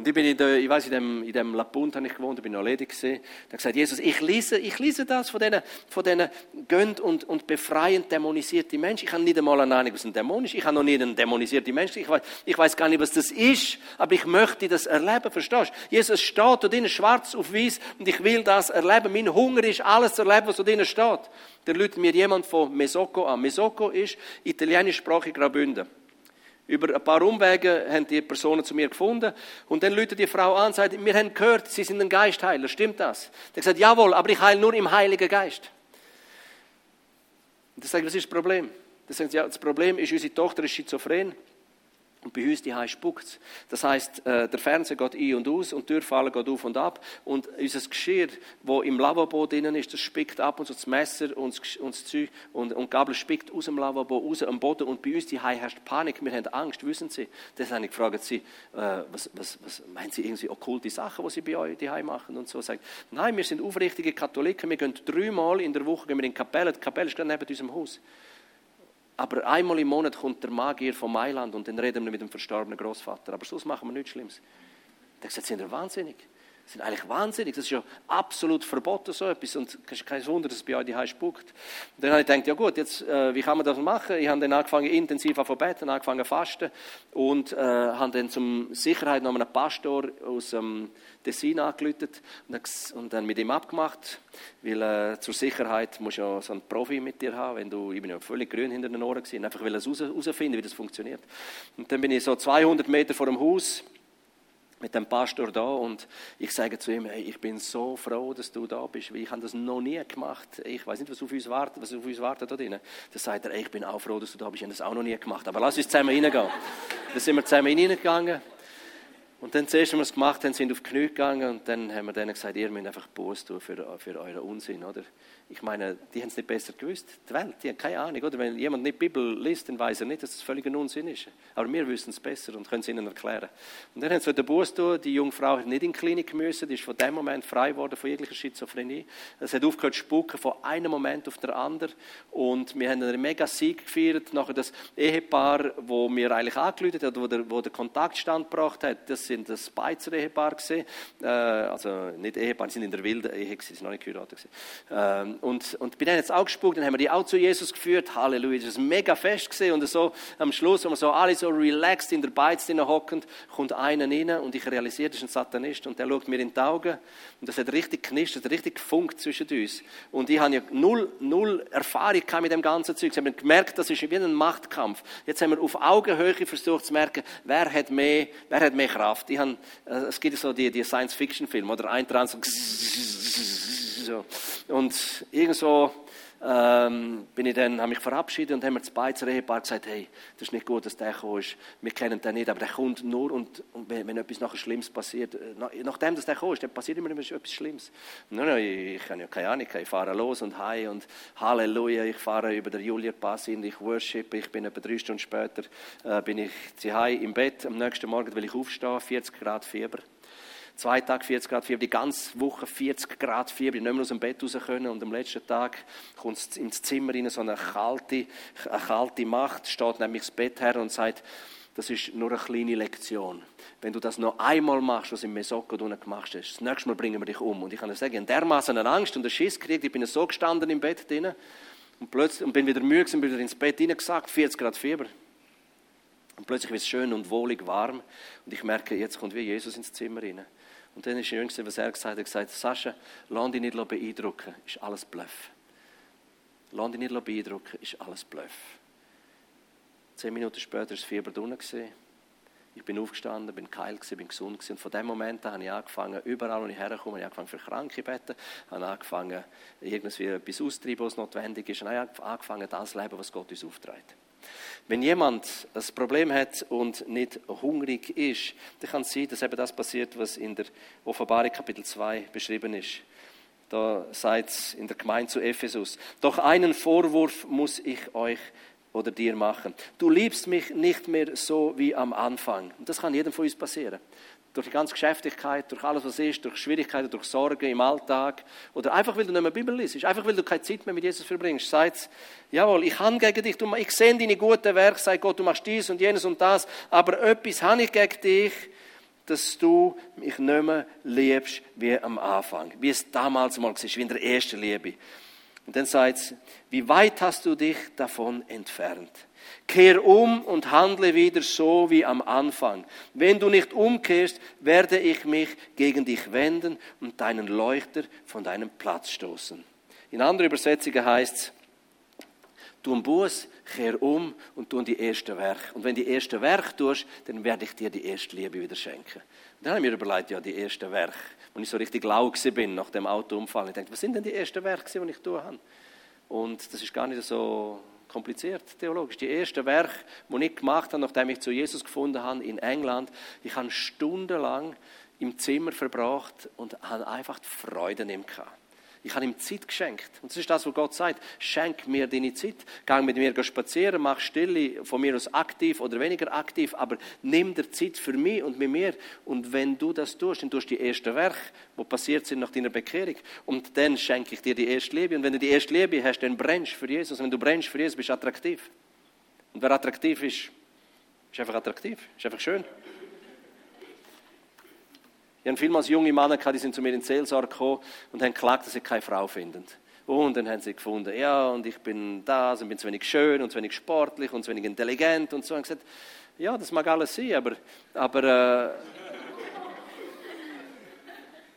Und ich bin in der, ich weiß, in dem, in dem Lappunt habe ich gewohnt, ich bin noch ledig gesehen. Da gesagt, Jesus, ich lese, ich lese das von diesen, von diesen gönnt und, und befreiend dämonisierten Menschen. Ich habe nicht einmal eine Ahnung, was ein Dämon ist. Ich habe noch nie einen dämonisierten Menschen. Ich weiß, ich weiß gar nicht, was das ist. Aber ich möchte das erleben, verstehst du? Jesus steht da drinnen schwarz auf weiß und ich will das erleben. Mein Hunger ist, alles zu erleben, was da drinnen steht. Da läutet mir jemand von Mesoko an. Mesoko ist italienischsprachig Graubünden. Über ein paar Umwege haben die Personen zu mir gefunden. Und dann läutet die Frau an und sagt, wir haben gehört, Sie sind ein Geistheiler. Stimmt das? Der sagt, jawohl, aber ich heile nur im Heiligen Geist. Und ich sage, was ist das Problem? Der sagt, ja, das Problem ist, unsere Tochter ist schizophren. Und bei uns die spuckt Das heißt, äh, der Fernseher geht ein und aus und die Türfalle geht auf und ab. Und unser Geschirr, wo im Lavabo drinnen ist, das spickt ab und so das Messer und das, das Zeug und, und Gabel spickt aus dem Lavabo, raus am Boden. Und bei uns die herrscht Panik. Wir haben Angst, wissen Sie. Das ich gefragt, Sie, äh, was, was, was meinen Sie irgendwie okkulte Sachen, die Sie bei euch die machen? Und so sagt, nein, wir sind aufrichtige Katholiken. Wir gehen dreimal in der Woche gehen wir in die Kapelle. Die Kapelle ist gerade neben unserem Haus. Aber einmal im Monat kommt der Magier von Mailand und dann reden wir mit dem verstorbenen Großvater. Aber sonst machen wir nichts Schlimmes. Der sagt, sind wir wahnsinnig? Sind eigentlich wahnsinnig. Das ist ja absolut verboten, so etwas. Und es ist kein Wunder, dass es bei euch die Heiß spuckt. Und dann habe ich gedacht, ja gut, jetzt, äh, wie kann man das machen? Ich habe dann angefangen, intensiv zu beten, angefangen zu fasten und äh, habe dann zum Sicherheit noch einen Pastor aus dem Tessin angelötet und, dann mit ihm abgemacht, weil äh, zur Sicherheit musst du ja so einen Profi mit dir haben, wenn du, ich bin ja völlig grün hinter den Ohren gewesen, einfach will herausfinden, wie das funktioniert. Und dann bin ich so 200 Meter vor dem Haus, mit dem Pastor da und ich sage zu ihm, hey, ich bin so froh, dass du da bist, weil ich habe das noch nie gemacht. Ich weiß nicht, was auf uns wartet, was auf uns wartet da drinnen. Da sagt er, hey, ich bin auch froh, dass du da bist, ich habe das auch noch nie gemacht. Aber lass uns zusammen reingehen. Dann sind wir zusammen reingegangen Und dann zuerst, als wir es gemacht haben, sind wir auf die Knie gegangen und dann haben wir denen gesagt, ihr müsst einfach Buß tun für, für euren Unsinn, oder? Ich meine, die haben es nicht besser gewusst. Die Welt, die haben keine Ahnung, oder? Wenn jemand nicht die Bibel liest, dann weiß er nicht, dass es völlig ein Unsinn ist. Aber wir wissen es besser und können es ihnen erklären. Und dann haben sie den Buß tun. Die junge Frau hat nicht in die Klinik müssen. Die ist von dem Moment frei geworden von jeglicher Schizophrenie. Es hat aufgehört zu spuken von einem Moment auf den anderen. Und wir haben einen mega Sieg gefeiert. Nachher das Ehepaar, wo mir eigentlich angelötet hat, wo der, wo der Kontakt standgebracht hat, das sind das Beizer Ehepaar gesehen. Äh, also nicht Ehepaar, die sind in der wilden Ehe gewesen, sind noch nicht geheiratet ähm, und, und bei denen jetzt auch gespuckt, dann haben wir die auch zu Jesus geführt. Halleluja, das war ein mega Fest gesehen und so am Schluss, wenn wir so alle so relaxed in der Beiz hocken, kommt einer rein und ich realisiere, das ist ein Satanist und der schaut mir in die Augen und das hat richtig knistert, richtig gefunkt zwischen uns. Und ich habe ja null, null Erfahrung mit dem ganzen Zeug. Sie haben gemerkt, das ist wie ein Machtkampf. Jetzt haben wir auf Augenhöhe versucht zu merken, wer hat mehr, wer hat mehr Kraft. Ich habe, äh, es gibt so die, die Science-Fiction-Filme, oder ein dran so, so. Und irgendwo ähm, bin ich dann, habe mich verabschiedet und haben mir das Beizer Ehepaar gesagt, hey, das ist nicht gut, dass der gekommen ist. Wir kennen den nicht, aber der kommt nur und, und wenn, wenn, etwas nachher Schlimmes passiert, äh, nachdem dass der gekommen ist, dann passiert immer etwas Schlimmes. Nein, nein, ich, ich habe ja keine Ahnung, ich fahre los und heim und Halleluja, ich fahre über den Julia-Pass hin, ich worship, ich bin etwa drei Stunden später, äh, bin ich zu Hause im Bett, am nächsten Morgen will ich aufstehen, 40 Grad Fieber. Zwei Tage 40 Grad Fieber, die ganze Woche 40 Grad Fieber, ich nicht mehr aus dem Bett raus können. Und am letzten Tag kommt ins Zimmer rein, so eine kalte, eine kalte Macht, steht nämlich das Bett her und sagt, das ist nur eine kleine Lektion. Wenn du das noch einmal machst, was im Mesoko gemacht hast, das nächste Mal bringen wir dich um. Und ich kann dir sagen, ich habe dermaßen eine Angst und einen Schiss gekriegt, ich bin so gestanden im Bett drin und plötzlich und bin wieder müde und bin wieder ins Bett hineingesagt, 40 Grad Fieber. Und plötzlich wird es schön und wohlig warm und ich merke, jetzt kommt wie Jesus ins Zimmer rein. Und dann ist schön, was er gesagt hat. Gesagt, Sascha, lass dich nicht beeindrucken, ist alles Bluff. Lass dich nicht beeindrucken, ist alles Bluff. Zehn Minuten später war das Fieber drunter. Ich bin aufgestanden, bin geil bin gesund gewesen. Und von dem Moment an habe ich angefangen, überall, wo ich herkomme, habe ich angefangen für Kranke beten, habe angefangen, irgendwie etwas auszutreiben, was notwendig ist, und habe angefangen, das Leben, was Gott uns aufträgt. Wenn jemand ein Problem hat und nicht hungrig ist, dann kann es sein, dass eben das passiert, was in der Offenbarung Kapitel 2 beschrieben ist. Da sagt es in der Gemeinde zu Ephesus, doch einen Vorwurf muss ich euch oder dir machen. Du liebst mich nicht mehr so wie am Anfang. Und das kann jedem von uns passieren durch die ganze Geschäftigkeit, durch alles, was ist, durch Schwierigkeiten, durch Sorgen im Alltag. Oder einfach, weil du nicht mehr Bibel liest, einfach, weil du keine Zeit mehr mit Jesus verbringst, sagt, jawohl, ich habe gegen dich, ich sehe deine guten Werke, sagt Gott, du machst dies und jenes und das, aber etwas habe ich gegen dich, dass du mich nicht mehr liebst wie am Anfang, wie es damals mal war, wie in der ersten Liebe. Und dann sagt es, wie weit hast du dich davon entfernt? Kehr um und handle wieder so wie am Anfang. Wenn du nicht umkehrst, werde ich mich gegen dich wenden und deinen Leuchter von deinem Platz stoßen. In anderen Übersetzungen heißt es, tu einen Buß, kehr um und tu die erste Werk. Und wenn die erste Werk tust, dann werde ich dir die erste Liebe wieder schenken. Und dann ich mir überlegt, ja, die erste Werk, als ich so richtig lau bin nach dem Autounfall. Ich dachte, was sind denn die ersten Werke, die ich habe? Und das ist gar nicht so kompliziert theologisch. Die ersten Werke, die ich gemacht habe, nachdem ich zu Jesus gefunden habe in England, ich habe stundenlang im Zimmer verbracht und habe einfach Freude in ihm gehabt. Ich habe ihm Zeit geschenkt. Und das ist das, was Gott sagt. Schenk mir deine Zeit. Gang mit mir spazieren, mach Stille, von mir aus aktiv oder weniger aktiv, aber nimm dir Zeit für mich und mit mir. Und wenn du das tust, dann tust du die ersten Werke, die passiert sind nach deiner Bekehrung. Und dann schenke ich dir die erste Liebe. Und wenn du die erste Liebe hast, dann brennst du für Jesus. Und wenn du brennst für Jesus, bist du attraktiv. Und wer attraktiv ist, ist einfach attraktiv. Ist einfach schön. Ich habe vielmals junge Männer gehabt, die sind zu mir in Seelsorge gekommen und haben geklagt, dass sie keine Frau finden. Und dann haben sie gefunden, ja, und ich bin das und bin zu wenig schön und zu wenig sportlich und zu wenig intelligent und so. Und gesagt, ja, das mag alles sein, aber, aber äh,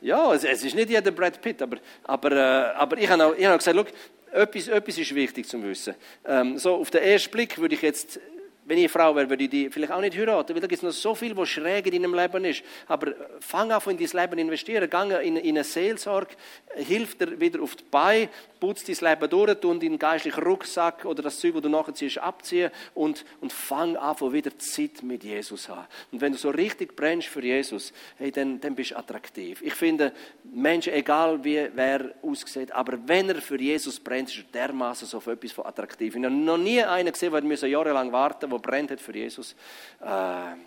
ja, es, es, ist nicht jeder Brad Pitt, aber, aber, äh, aber ich habe auch, ich habe auch gesagt, look, etwas, etwas ist wichtig zu wissen. Ähm, so auf den ersten Blick würde ich jetzt wenn ich Frau wäre, würde ich die vielleicht auch nicht heiraten, weil da gibt es noch so viel, was schräg in deinem Leben ist. Aber fang an, in dein Leben investieren. Geh in, in eine Seelsorge, hilf dir wieder auf die Beine, putz dein Leben durch, tu deinen geistlichen Rucksack oder das Zeug, das du nachher ziehst, abziehen und, und fang an, wieder Zeit mit Jesus an. Und wenn du so richtig brennst für Jesus, hey, dann, dann bist du attraktiv. Ich finde, Menschen, egal wie wer aussieht, aber wenn er für Jesus brennt, ist er dermaßen so für etwas von attraktiv. Ich habe noch nie einen gesehen, der jahrelang warten der brennt hat für Jesus, äh,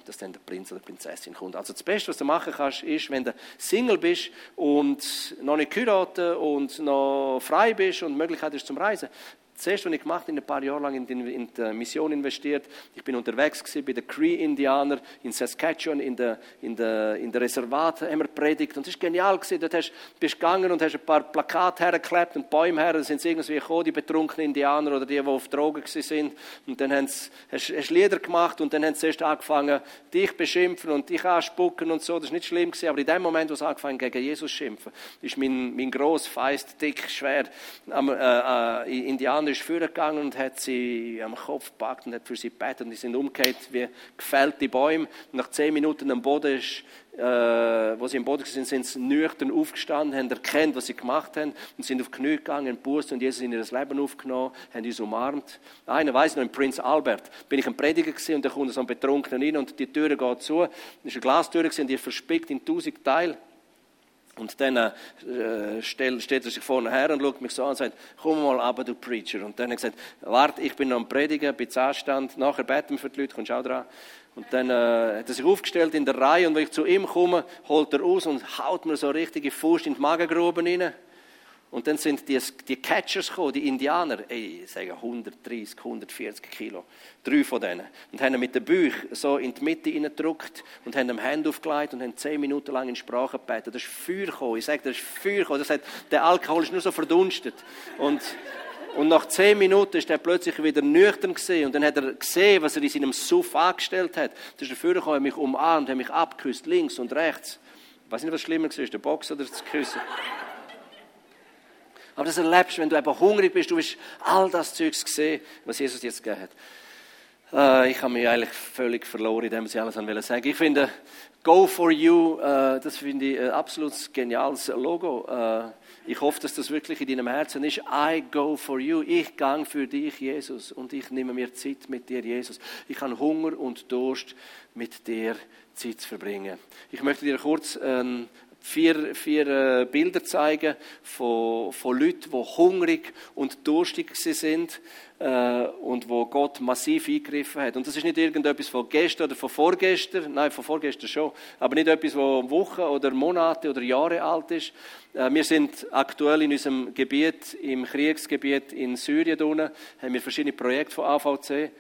dass dann der Prinz oder die Prinzessin kommt. Also das Beste, was du machen kannst, ist, wenn du Single bist und noch nicht geheiratet und noch frei bist und Möglichkeit ist zum Reisen, das erste, was ich gemacht habe, in ein paar Jahre lang in die, in die Mission investiert. Ich bin unterwegs gewesen bei den Cree-Indianern in Saskatchewan, in der, in der, in der Reservat haben wir predigt. Und das war genial. Gewesen. Dort hast, bist du gegangen und hast ein paar Plakate hergeklebt und Bäume her. Da sind irgendwie gekommen, die betrunkenen Indianer oder die, die auf Drogen sind. Und dann sie, hast, hast Lieder gemacht und dann haben sie zuerst angefangen, dich beschimpfen und dich anspucken und so. Das war nicht schlimm gewesen. Aber in dem Moment, wo sie angefangen gegen Jesus schimpfen, ist mein, mein gross, feist, dick, schwer äh, äh, Indianer Mann ist vorgegangen und hat sie am Kopf gepackt und hat für sie gebetet und die sind umgekehrt wie gefällte Bäume. nach zehn Minuten am Boden ist, äh, wo sie am Boden sind, sind sie nüchtern aufgestanden, haben erkannt, was sie gemacht haben und sind auf die Knie gegangen, Buß und Jesus in ihr Leben aufgenommen, haben uns umarmt. Einer weiß noch, in Prince Albert bin ich ein Prediger gewesen und da kommt so ein Betrunkener rein und die Tür geht zu. Das ist eine Glastür und die verspickt in tausend Teile. Und dann äh, steht er sich vorne her und schaut mich so an und sagt, komm mal aber du Preacher. Und dann hat er gesagt, warte, ich bin noch am Predigen, bin Anstand, nachher beten wir für die Leute, kommst auch dran. Und dann äh, hat er sich aufgestellt in der Reihe und wenn ich zu ihm komme, holt er aus und haut mir so richtige Fuß in die Magengrube rein. Und dann sind die, die Catchers gekommen, die Indianer, ey, ich sage 130, 140 Kilo, drei von denen. Und haben mit den Büchern so in die Mitte hineingedrückt und haben ihm Hände aufgelegt und haben zehn Minuten lang in Sprache gebetet. Das ist Feuer gekommen. Ich sage, das ist Feuer gekommen. Das heißt, der Alkohol ist nur so verdunstet. Und, und nach zehn Minuten ist er plötzlich wieder nüchtern gesehen und dann hat er gesehen, was er in seinem Suff angestellt hat. Das ist der Führer gekommen, hat mich umarmt, hat mich abgeküsst, links und rechts. Ich weiß nicht, was schlimmer war, der Box oder das Küssen. Aber das erlebst du, wenn du eben hungrig bist, du wirst all das Zeugs gesehen, was Jesus jetzt gegeben hat. Äh, ich habe mich eigentlich völlig verloren, in dem, was ich alles sagen wollte. Ich finde, Go for You, äh, das finde ich ein absolut geniales Logo. Äh, ich hoffe, dass das wirklich in deinem Herzen ist. I go for you. Ich gang für dich, Jesus. Und ich nehme mir Zeit mit dir, Jesus. Ich habe Hunger und Durst, mit dir Zeit zu verbringen. Ich möchte dir kurz ähm, vier, vier äh, Bilder zeigen von, von Leuten, die hungrig und durstig sind äh, und wo Gott massiv eingegriffen hat. Und das ist nicht irgendetwas von gestern oder von vorgestern, nein, von vorgestern schon, aber nicht etwas, wo Wochen oder Monate oder Jahre alt ist. Äh, wir sind aktuell in unserem Gebiet, im Kriegsgebiet in Syrien unten, haben wir verschiedene Projekte von AVC.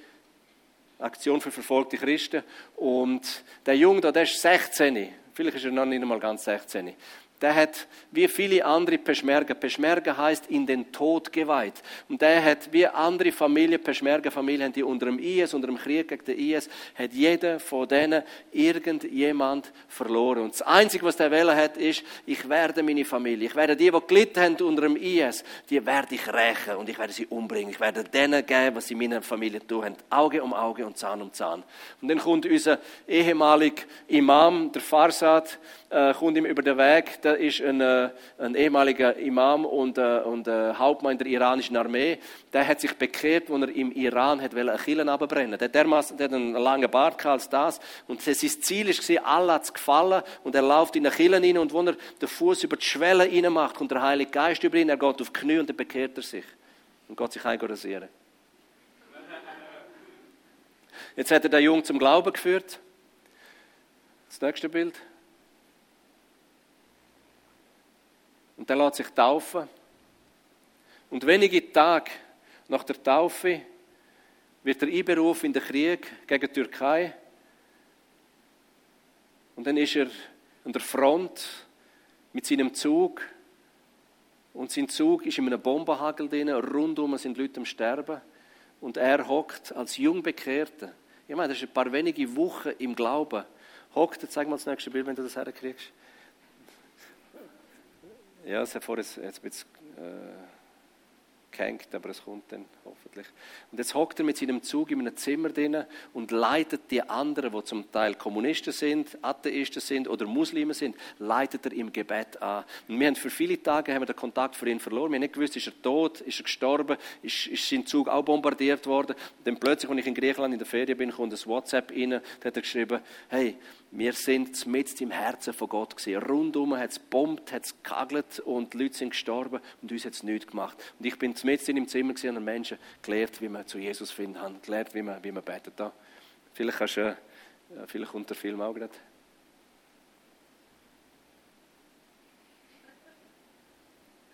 Aktion für verfolgte Christen. Und der Junge da, der ist 16 Vielleicht ist er noch nicht einmal ganz 16 der hat wie viele andere Peschmerga. Peschmerga heißt in den Tod geweiht. Und der hat wie andere Familien, Peschmerga-Familien, die unter dem IS, unter dem Krieg gegen den IS, hat jeder von denen irgendjemand verloren. Und das Einzige, was der wählen hat, ist, ich werde meine Familie, ich werde die, die gelitten haben unter dem IS, die werde ich rächen und ich werde sie umbringen. Ich werde denen geben, was sie meiner Familie tun haben. Auge um Auge und Zahn um Zahn. Und dann kommt unser ehemaliger Imam, der Farsad, äh, kommt ihm über den Weg. Der ist ein, äh, ein ehemaliger Imam und, äh, und äh, Hauptmann der iranischen Armee. Der hat sich bekehrt, als er im Iran hat eine Kille abbrennen Der, der hat einen langen Bart als das. Und sein Ziel war, Allah es gefallen. Und er läuft in eine Kille rein und wenn er den Fuß über die Schwelle rein macht, kommt der Heilige Geist über ihn. Er geht auf die Knie und dann bekehrt er sich. Und geht sich eingerasieren. Jetzt hat er den Jungen zum Glauben geführt. Das nächste Bild. Und er lässt sich taufen. Und wenige Tage nach der Taufe wird er einberufen in den Krieg gegen die Türkei. Und dann ist er an der Front mit seinem Zug. Und sein Zug ist in einem Bombenhagel drin. Rundum sind Leute am Sterben. Und er hockt als Jungbekehrter. Ich meine, das ist ein paar wenige Wochen im Glauben. Hockt, sag mal das nächste Bild, wenn du das herkriegst. Ja, es hat vorher jetzt ein bisschen äh, gehängt, aber es kommt dann hoffentlich. Und jetzt hockt er mit seinem Zug in einem Zimmer drin und leitet die anderen, die zum Teil Kommunisten sind, Atheisten sind oder Muslime sind, leitet er im Gebet an. Und wir haben für viele Tage haben wir den Kontakt für ihn verloren. Wir haben nicht gewusst, ist er tot, ist er gestorben, ist, ist sein Zug auch bombardiert worden. Und dann plötzlich, als ich in Griechenland in der Ferien bin, kommt ein WhatsApp rein, da hat er geschrieben, hey, wir sind mit im Herzen von Gott gewesen. Rundum hat es bombt, hat es gekagelt und die Leute sind gestorben und uns hat es nichts gemacht. Und ich bin mit im Zimmer gesehen und Menschen gelernt, wie man zu Jesus finden kann, gelernt, wie man, wie man betet. Da. Vielleicht kannst äh, vielleicht kommt der Film auch gerade.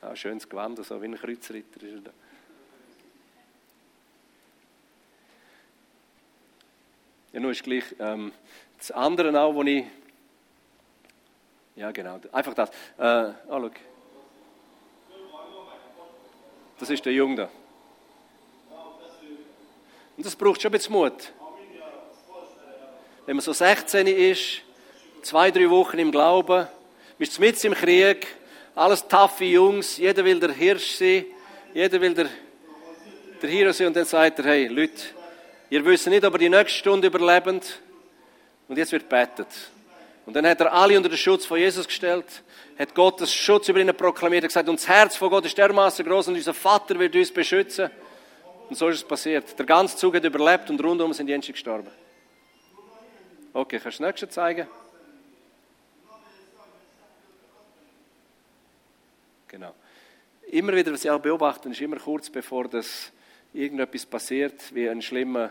Ja, schönes Gewand, so wie ein Kreuzritter ist er da. Ja, nur ist gleich ähm, das andere auch, wo ich. Ja, genau. Einfach das. Äh, ah, schau. Das ist der Junge da. Und das braucht schon ein bisschen Mut. Wenn man so 16 ist, zwei, drei Wochen im Glauben, bist mit im Krieg, alles taffe Jungs, jeder will der Hirsch sein, jeder will der, der Hero sein und dann sagt er, hey Leute, ihr wisst nicht, ob ihr die nächste Stunde überlebt und jetzt wird betet. Und dann hat er alle unter den Schutz von Jesus gestellt, hat Gottes Schutz über ihnen proklamiert, hat gesagt, und das Herz von Gott ist dermaßen groß und unser Vater wird uns beschützen. Und so ist es passiert. Der ganze Zug hat überlebt und rundum sind die Menschen gestorben. Okay, kannst du das nächste zeigen? Genau. Immer wieder, was ich auch beobachte, ist immer kurz bevor das irgendetwas passiert, wie ein schlimmer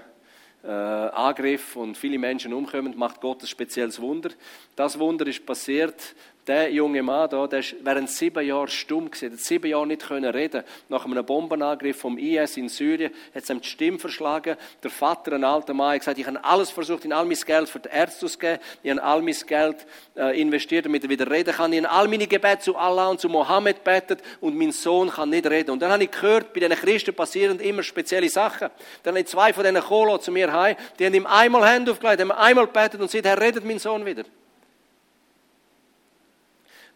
äh, Angriff und viele Menschen umkommen, macht Gott ein spezielles Wunder. Das Wunder ist passiert der junge Mann da, der während sieben Jahren stumm gewesen, hat sieben Jahre nicht können reden. Nach einem Bombenangriff vom IS in Syrien hat es ihm die Stimme verschlagen. Der Vater, ein alter Mann, hat gesagt, ich habe alles versucht, in all mein Geld für die Ärzte auszugeben. Ich habe all mein Geld äh, investiert, damit er wieder reden kann. Ich habe all meine Gebete zu Allah und zu Mohammed betet und mein Sohn kann nicht reden. Und dann habe ich gehört, bei diesen Christen passieren immer spezielle Sachen. Dann habe ich zwei von diesen Kolo zu mir heim, die haben ihm einmal Hände aufgelegt, haben einmal betet und seither redet mein Sohn wieder.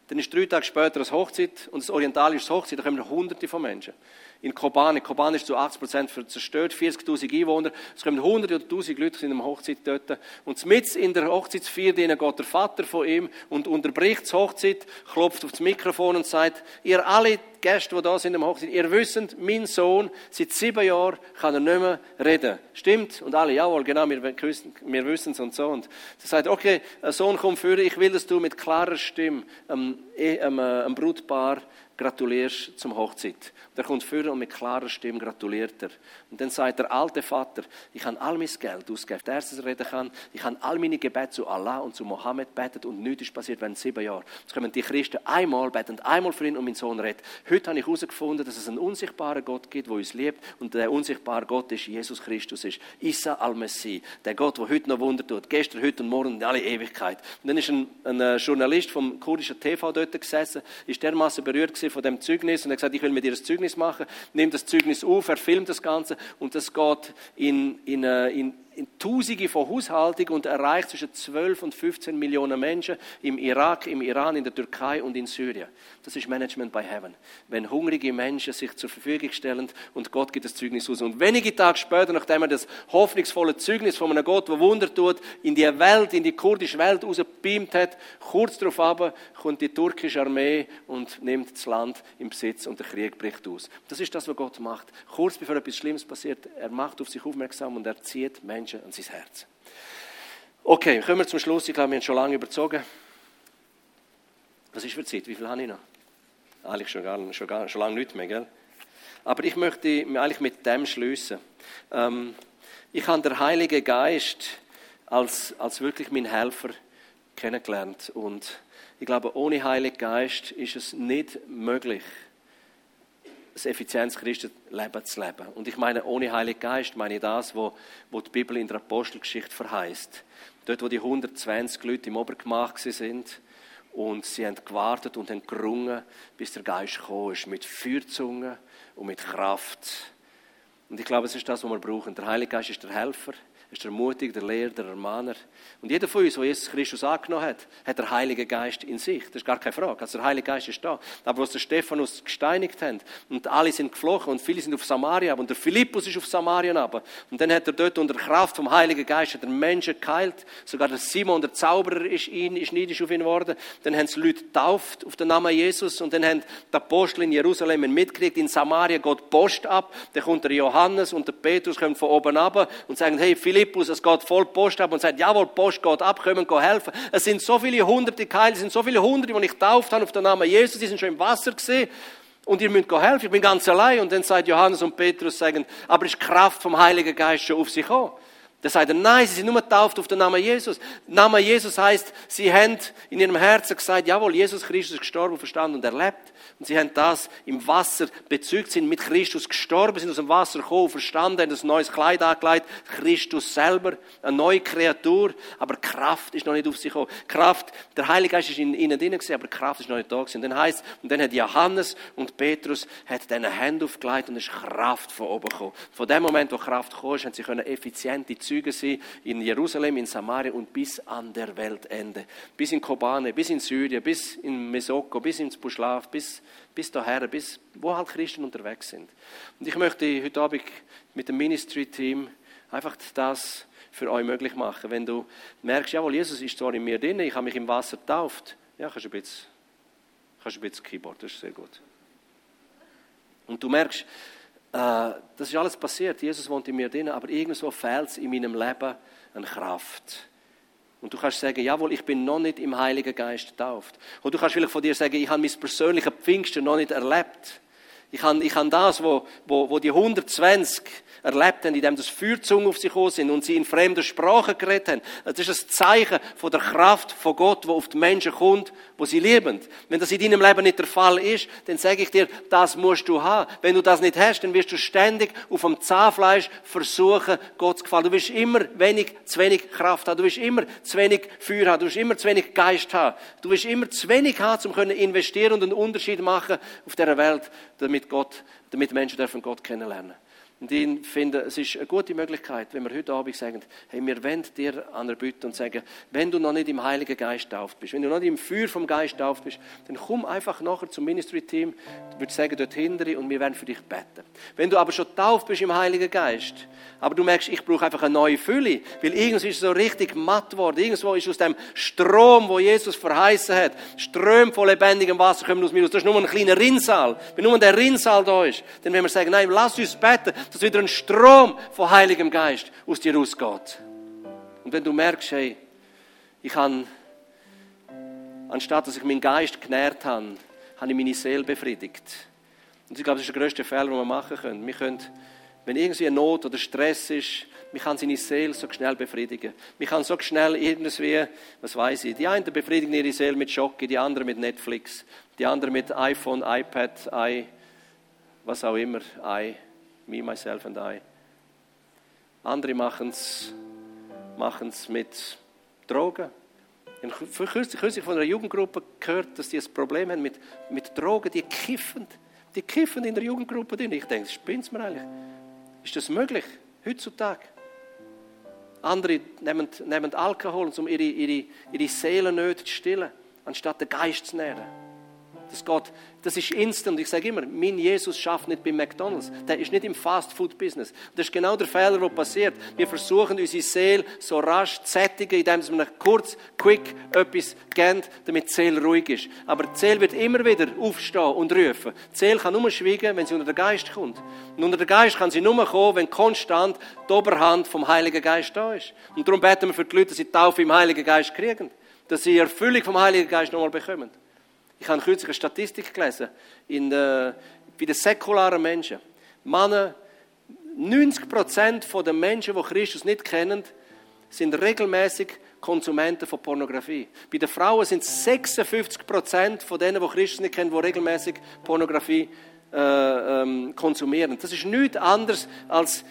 Dann ist drei Tage später das Hochzeit und das orientalische Hochzeit, da kommen hunderte von Menschen. In Kobane, Kobane ist zu 80 Prozent zerstört, 40.000 Einwohner, es kommen hunderte oder tausend Leute in der Hochzeit dort. Und mit in der Hochzeitsfeier geht der Vater von ihm und unterbricht die Hochzeit, klopft auf das Mikrofon und sagt, ihr alle Gäste, die da sind am Hochzeit, ihr wisst, mein Sohn, seit sieben Jahren kann er nicht mehr reden. Stimmt? Und alle, jawohl, genau, wir, wir wissen es und so. Und sie sagt, okay, Sohn, komm für, ich will, dass du mit klarer Stimme einem, einem, einem Brutpaar gratulierst zum Hochzeit. Der kommt vor und mit klarer Stimme gratuliert er. Und dann sagt der alte Vater, ich kann all mein Geld ausgeben, der erste reden kann, ich kann all meine Gebete zu Allah und zu Mohammed beten und nichts ist passiert während sieben Jahren. Jetzt kommen die Christen einmal beten, einmal für ihn und mein Sohn redet. Heute habe ich herausgefunden, dass es einen unsichtbaren Gott gibt, der uns liebt und der unsichtbare Gott ist Jesus Christus ist. Isa al-Messi, der Gott, der heute noch Wunder tut, gestern, heute und morgen in alle Ewigkeit. Und dann ist ein, ein äh, Journalist vom kurdischen TV dort gesessen, ist dermaßen berührt von dem Zeugnis und hat gesagt, ich will mit dir das Zeugnis machen, nimmt das Zeugnis auf, er filmt das Ganze und das geht in, in, äh, in, in Tausende von Haushaltungen und erreicht zwischen 12 und 15 Millionen Menschen im Irak, im Iran, in der Türkei und in Syrien. Das ist Management by Heaven. Wenn hungrige Menschen sich zur Verfügung stellen und Gott gibt das Zeugnis aus. Und wenige Tage später, nachdem er das hoffnungsvolle Zeugnis von einem Gott, der Wunder tut, in die Welt, in die kurdische Welt rausgebeamt hat, kurz darauf aber kommt die türkische Armee und nimmt das Land im Besitz und der Krieg bricht aus. Das ist das, was Gott macht. Kurz bevor etwas Schlimmes passiert, er macht auf sich aufmerksam und er zieht Menschen Menschen an sein Herz. Okay, kommen wir zum Schluss. Ich glaube, wir haben schon lange überzogen. Was ist für Zeit? Wie viel habe ich noch? Eigentlich schon, gar, schon, gar, schon lange nicht mehr, gell? Aber ich möchte eigentlich mit dem schließen. Ähm, ich habe den Heiligen Geist als, als wirklich mein Helfer kennengelernt. Und ich glaube, ohne Heiligen Geist ist es nicht möglich, das effizientes Christenleben zu leben. Und ich meine, ohne Heiligen Geist meine ich das, was wo die Bibel in der Apostelgeschichte verheißt. Dort, wo die 120 Leute im Obergemach sind und sie haben gewartet und haben gerungen, bis der Geist gekommen ist, mit Feuerzungen und mit Kraft. Und ich glaube, es ist das, was wir brauchen. Der Heilige Geist ist der Helfer, ist der Mutig, der Lehrer, der Ermahner. Und jeder von uns, der Jesus Christus angenommen hat, hat der Heilige Geist in sich. Das ist gar keine Frage. Also der Heilige Geist ist da. Aber was der Stephanus gesteinigt haben und alle sind geflochen und viele sind auf Samaria und der Philippus ist auf Samaria aber und dann hat er dort unter Kraft vom Heiligen Geist der Menschen geheilt. Sogar der Simon, der Zauberer, ist, ihn, ist neidisch auf ihn geworden. Dann haben sie Leute getauft auf den Namen Jesus und dann haben die Apostel in Jerusalem mitgekriegt, in Samaria geht Post ab. Dann kommt der Johannes und der Petrus kommen von oben ab und sagen, hey Philippus, es geht voll Post ab und sagt, jawohl, Post geht ab, kommen go helfen. Es sind so viele hunderte Keile, es sind so viele hunderte, die ich getauft habe auf den Namen Jesus, die sind schon im Wasser gesehen. Und ihr müsst helfen, ich bin ganz allein. Und dann sagt Johannes und Petrus, sagen, aber ist Kraft vom Heiligen Geist schon auf sich gekommen? Dann sagt er, nein, sie sind nur getauft auf den Namen Jesus. Name Jesus heißt, sie haben in ihrem Herzen gesagt, jawohl, Jesus Christus ist gestorben, verstanden und erlebt. Und sie haben das im Wasser bezeugt, sind mit Christus gestorben, sind aus dem Wasser gekommen, verstanden, haben ein neues Kleid angelegt, Christus selber, eine neue Kreatur, aber Kraft ist noch nicht auf sich gekommen. Kraft, der Heilige Geist ist in ihnen drin gewesen, aber Kraft ist noch nicht da gewesen. Und dann heißt, und dann hat Johannes und Petrus hat diese Hände aufgelegt und ist Kraft von oben gekommen. Von dem Moment, wo Kraft gekommen ist, haben sie können effiziente Züge sein in Jerusalem, in Samaria und bis an der Weltende. Bis in Kobane, bis in Syrien, bis in Mesoko, bis ins Buschlaf, bis bis daher, bis wo halt Christen unterwegs sind. Und ich möchte heute Abend mit dem Ministry-Team einfach das für euch möglich machen. Wenn du merkst, jawohl, Jesus ist zwar in mir drin, ich habe mich im Wasser getauft, ja, kannst du ein bisschen, kannst ein bisschen Keyboard, das ist sehr gut. Und du merkst, äh, das ist alles passiert, Jesus wohnt in mir drin, aber irgendwo fehlt es in meinem Leben an Kraft. Und du kannst sagen, jawohl, ich bin noch nicht im Heiligen Geist getauft. Und du kannst vielleicht von dir sagen, ich habe mein persönliches Pfingsten noch nicht erlebt. Ich habe, ich habe das, wo, wo, wo die 120 erlebt haben, indem das Feuerzungen auf sie gekommen sind und sie in fremder Sprache geredet haben. Das ist ein Zeichen von der Kraft von Gott, wo auf die Menschen kommt, wo sie lieben. Wenn das in deinem Leben nicht der Fall ist, dann sage ich dir, das musst du haben. Wenn du das nicht hast, dann wirst du ständig auf dem Zahnfleisch versuchen, Gott zu gefallen. Du wirst immer wenig, zu wenig Kraft haben. Du wirst immer zu wenig Feuer haben. Du wirst immer zu wenig Geist haben. Du wirst immer zu wenig haben, um investieren und einen Unterschied machen auf dieser Welt, damit Gott, damit Menschen dürfen Gott kennenlernen. Und ich finde, es ist eine gute Möglichkeit, wenn wir heute Abend sagen, hey, wir wenden dir an der Bütte und sagen, wenn du noch nicht im Heiligen Geist tauft bist, wenn du noch nicht im Feuer vom Geist tauft bist, dann komm einfach nachher zum Ministry-Team, ich würde sagen, dort hinter und wir werden für dich beten. Wenn du aber schon tauft bist im Heiligen Geist, aber du merkst, ich brauche einfach eine neue Fülle, weil irgendwo ist so richtig matt geworden, irgendwo ist aus dem Strom, wo Jesus verheißen hat, Ström von lebendigem Wasser kommen aus mir raus. Das ist nur ein kleiner Rinnsal. Wenn nur der Rinnsal da ist, dann werden wir sagen, nein, lass uns beten, dass wieder ein Strom von Heiligem Geist aus dir rausgeht. Und wenn du merkst, hey, ich habe, anstatt dass ich meinen Geist genährt habe, habe ich meine Seele befriedigt. Und ich glaube, das ist der größte Fehler, den wir machen können. Wir können, wenn irgendwie eine Not oder Stress ist, wir kann seine Seele so schnell befriedigen. Wir kann so schnell irgendwie, was weiß ich, die einen befriedigen ihre Seele mit Schocke, die anderen mit Netflix, die anderen mit iPhone, iPad, i, was auch immer, i, Me, Myself and I. Andere machen es mit Drogen. Kürzlich, kürzlich von einer Jugendgruppe gehört, dass die ein Problem haben mit, mit Drogen, die kiffen. Die kiffen in der Jugendgruppe drin. Ich denke, spinnt mir eigentlich? Ist das möglich heutzutage? Andere nehmen, nehmen Alkohol, um ihre, ihre, ihre Seelennöte zu stillen, anstatt den Geist zu nähren. Das geht, das ist instant. Ich sage immer, mein Jesus schafft nicht bei McDonalds. Der ist nicht im Fast-Food-Business. Das ist genau der Fehler, der passiert. Wir versuchen, unsere Seele so rasch zu sättigen, indem wir kurz, quick etwas geben, damit die Seele ruhig ist. Aber die Seele wird immer wieder aufstehen und rufen. Die Seele kann nur schweigen, wenn sie unter den Geist kommt. Und unter den Geist kann sie nur kommen, wenn konstant die Oberhand vom Heiligen Geist da ist. Und darum beten wir für die Leute, dass sie die Taufe im Heiligen Geist kriegen. Dass sie Erfüllung vom Heiligen Geist nochmal bekommen. Ich habe kürzlich eine Statistik gelesen, in der, bei den säkularen Menschen. Männer, 90 Prozent der Menschen, die Christus nicht kennen, sind regelmäßig Konsumenten von Pornografie. Bei den Frauen sind es 56 Prozent von denen, die Christus nicht kennen, die regelmäßig Pornografie äh, ähm, konsumieren. Das ist nichts anderes als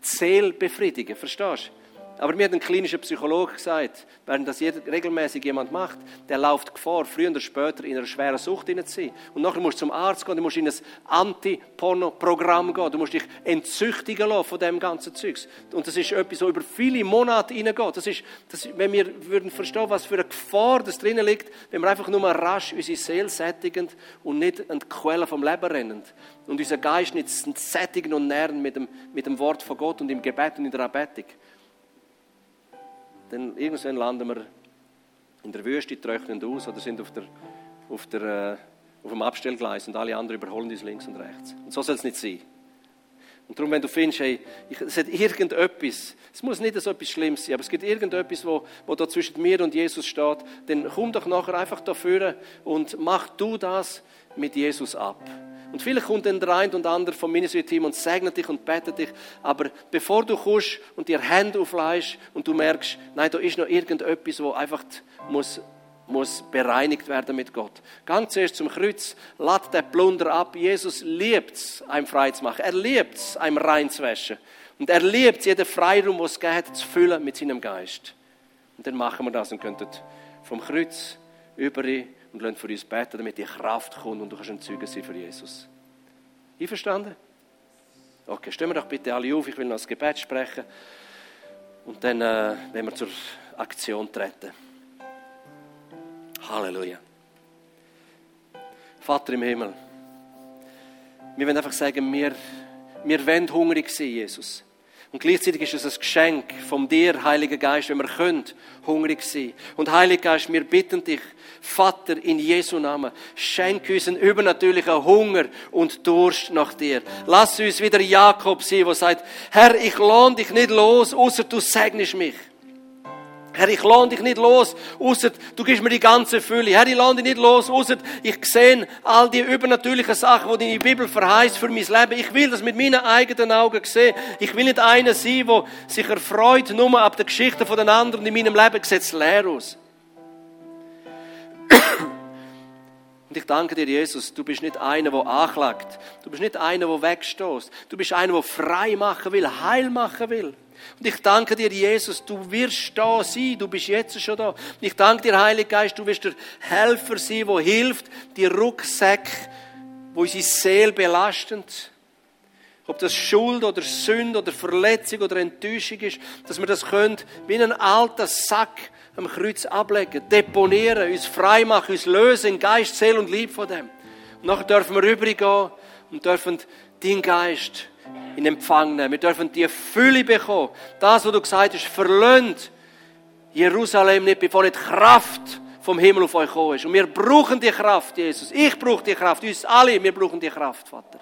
Seele. Verstehst du? Aber mir hat ein klinischer Psychologe gesagt, während das regelmäßig jemand macht, der läuft Gefahr, früher oder später in einer schweren Sucht zu sein. Und nachher musst du zum Arzt gehen, du musst in ein Anti-Porno-Programm gehen, du musst dich entzüchtigen lassen von dem ganzen Zeugs. Und das ist etwas, so über viele Monate hineingeht. Das ist, das, wenn wir würden verstehen, was für eine Gefahr das drinnen liegt, wenn wir einfach nur rasch unsere Seele sättigen und nicht an die Quelle vom Leben rennen. Und unser Geist nicht sättigen und nähren mit dem, mit dem Wort von Gott und im Gebet und in der Anbetung dann irgendwann landen wir in der Wüste, trocknen aus oder sind auf, der, auf, der, äh, auf dem Abstellgleis und alle anderen überholen uns links und rechts. Und so soll es nicht sein. Und darum, wenn du findest, hey, es hat irgendetwas, es muss nicht so etwas Schlimmes sein, aber es gibt irgendetwas, wo, wo da zwischen mir und Jesus steht, dann komm doch nachher einfach dafür und mach du das mit Jesus ab. Und vielleicht kommt dann der eine und andere vom Ministry-Team und segnet dich und betet dich. Aber bevor du kommst und dir Hände aufleihst und du merkst, nein, da ist noch irgendetwas, wo einfach muss, muss bereinigt werden mit Gott. Gang zuerst zum Kreuz, lad den Plunder ab. Jesus liebt es, einem frei zu machen. Er liebt es, einem rein zu waschen. Und er liebt es, jeden Freiraum, den es geht, zu füllen mit seinem Geist. Und dann machen wir das und könnten vom Kreuz über und lassen für uns beten, damit die Kraft kommt und du kannst ein Zeuge sein für Jesus. Einverstanden? Okay, stehen wir doch bitte alle auf, ich will noch das Gebet sprechen. Und dann äh, werden wir zur Aktion treten. Halleluja. Vater im Himmel, wir wollen einfach sagen, wir, wir wollen hungrig sein, Jesus. Und gleichzeitig ist es ein Geschenk von dir, Heiliger Geist, wenn wir können, hungrig sein. Und Heiliger Geist, wir bitten dich, Vater, in Jesu Namen, schenk uns einen übernatürlichen Hunger und Durst nach dir. Lass uns wieder Jakob sein, der sagt, Herr, ich lohne dich nicht los, außer du segnest mich. Herr, ich lade dich nicht los, außer du gibst mir die ganze Fülle. Herr, ich lade dich nicht los, außer ich sehe all die übernatürlichen Sachen, die deine Bibel verheißt für mein Leben. Ich will das mit meinen eigenen Augen sehen. Ich will nicht einer sein, der sich erfreut nur ab der Geschichte von den anderen. In meinem Leben sieht leer aus. Und ich danke dir, Jesus, du bist nicht einer, der anklagt. Du bist nicht einer, der wegstoßt. Du bist einer, der frei machen will, heil machen will. Und ich danke dir, Jesus, du wirst da sein, du bist jetzt schon da. Und ich danke dir, Heiliger Geist, du wirst der Helfer sein, der hilft, die Rucksäcke, wo unsere Seele belasten. Ob das Schuld oder Sünde oder Verletzung oder Enttäuschung ist, dass wir das können, wie einen alten Sack am Kreuz ablegen, deponieren, uns frei machen, uns lösen Geist, Seele und Liebe von dem. Und nachher dürfen wir rübergehen und dürfen deinen Geist in Empfang nehmen. Wir dürfen die Fülle bekommen. Das, was du gesagt hast, verlöhnt Jerusalem nicht, bevor nicht Kraft vom Himmel auf euch gekommen ist. Und wir brauchen die Kraft, Jesus. Ich brauche die Kraft. Uns alle, wir brauchen die Kraft, Vater.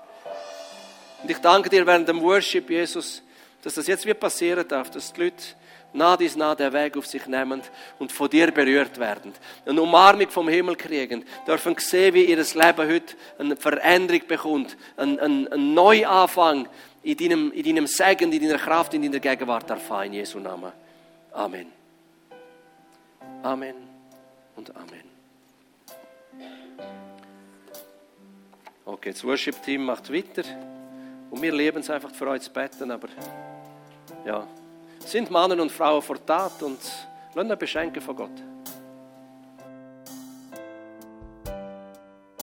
Und ich danke dir während dem Worship, Jesus, dass das jetzt wie passieren darf, dass die Leute nah dies nah den Weg auf sich nehmen und von dir berührt werden. Eine Umarmung vom Himmel kriegen, dürfen sehen, wie ihr Leben heute eine Veränderung bekommt, einen, einen, einen Neuanfang in deinem, in deinem Segen, in deiner Kraft, in deiner Gegenwart erfahren, in Jesu Namen. Amen. Amen und Amen. Okay, das Worship-Team macht weiter. Und wir lieben es einfach für euch zu beten, aber ja, sind Männer und Frauen vor Tat und lassen beschenken von Gott.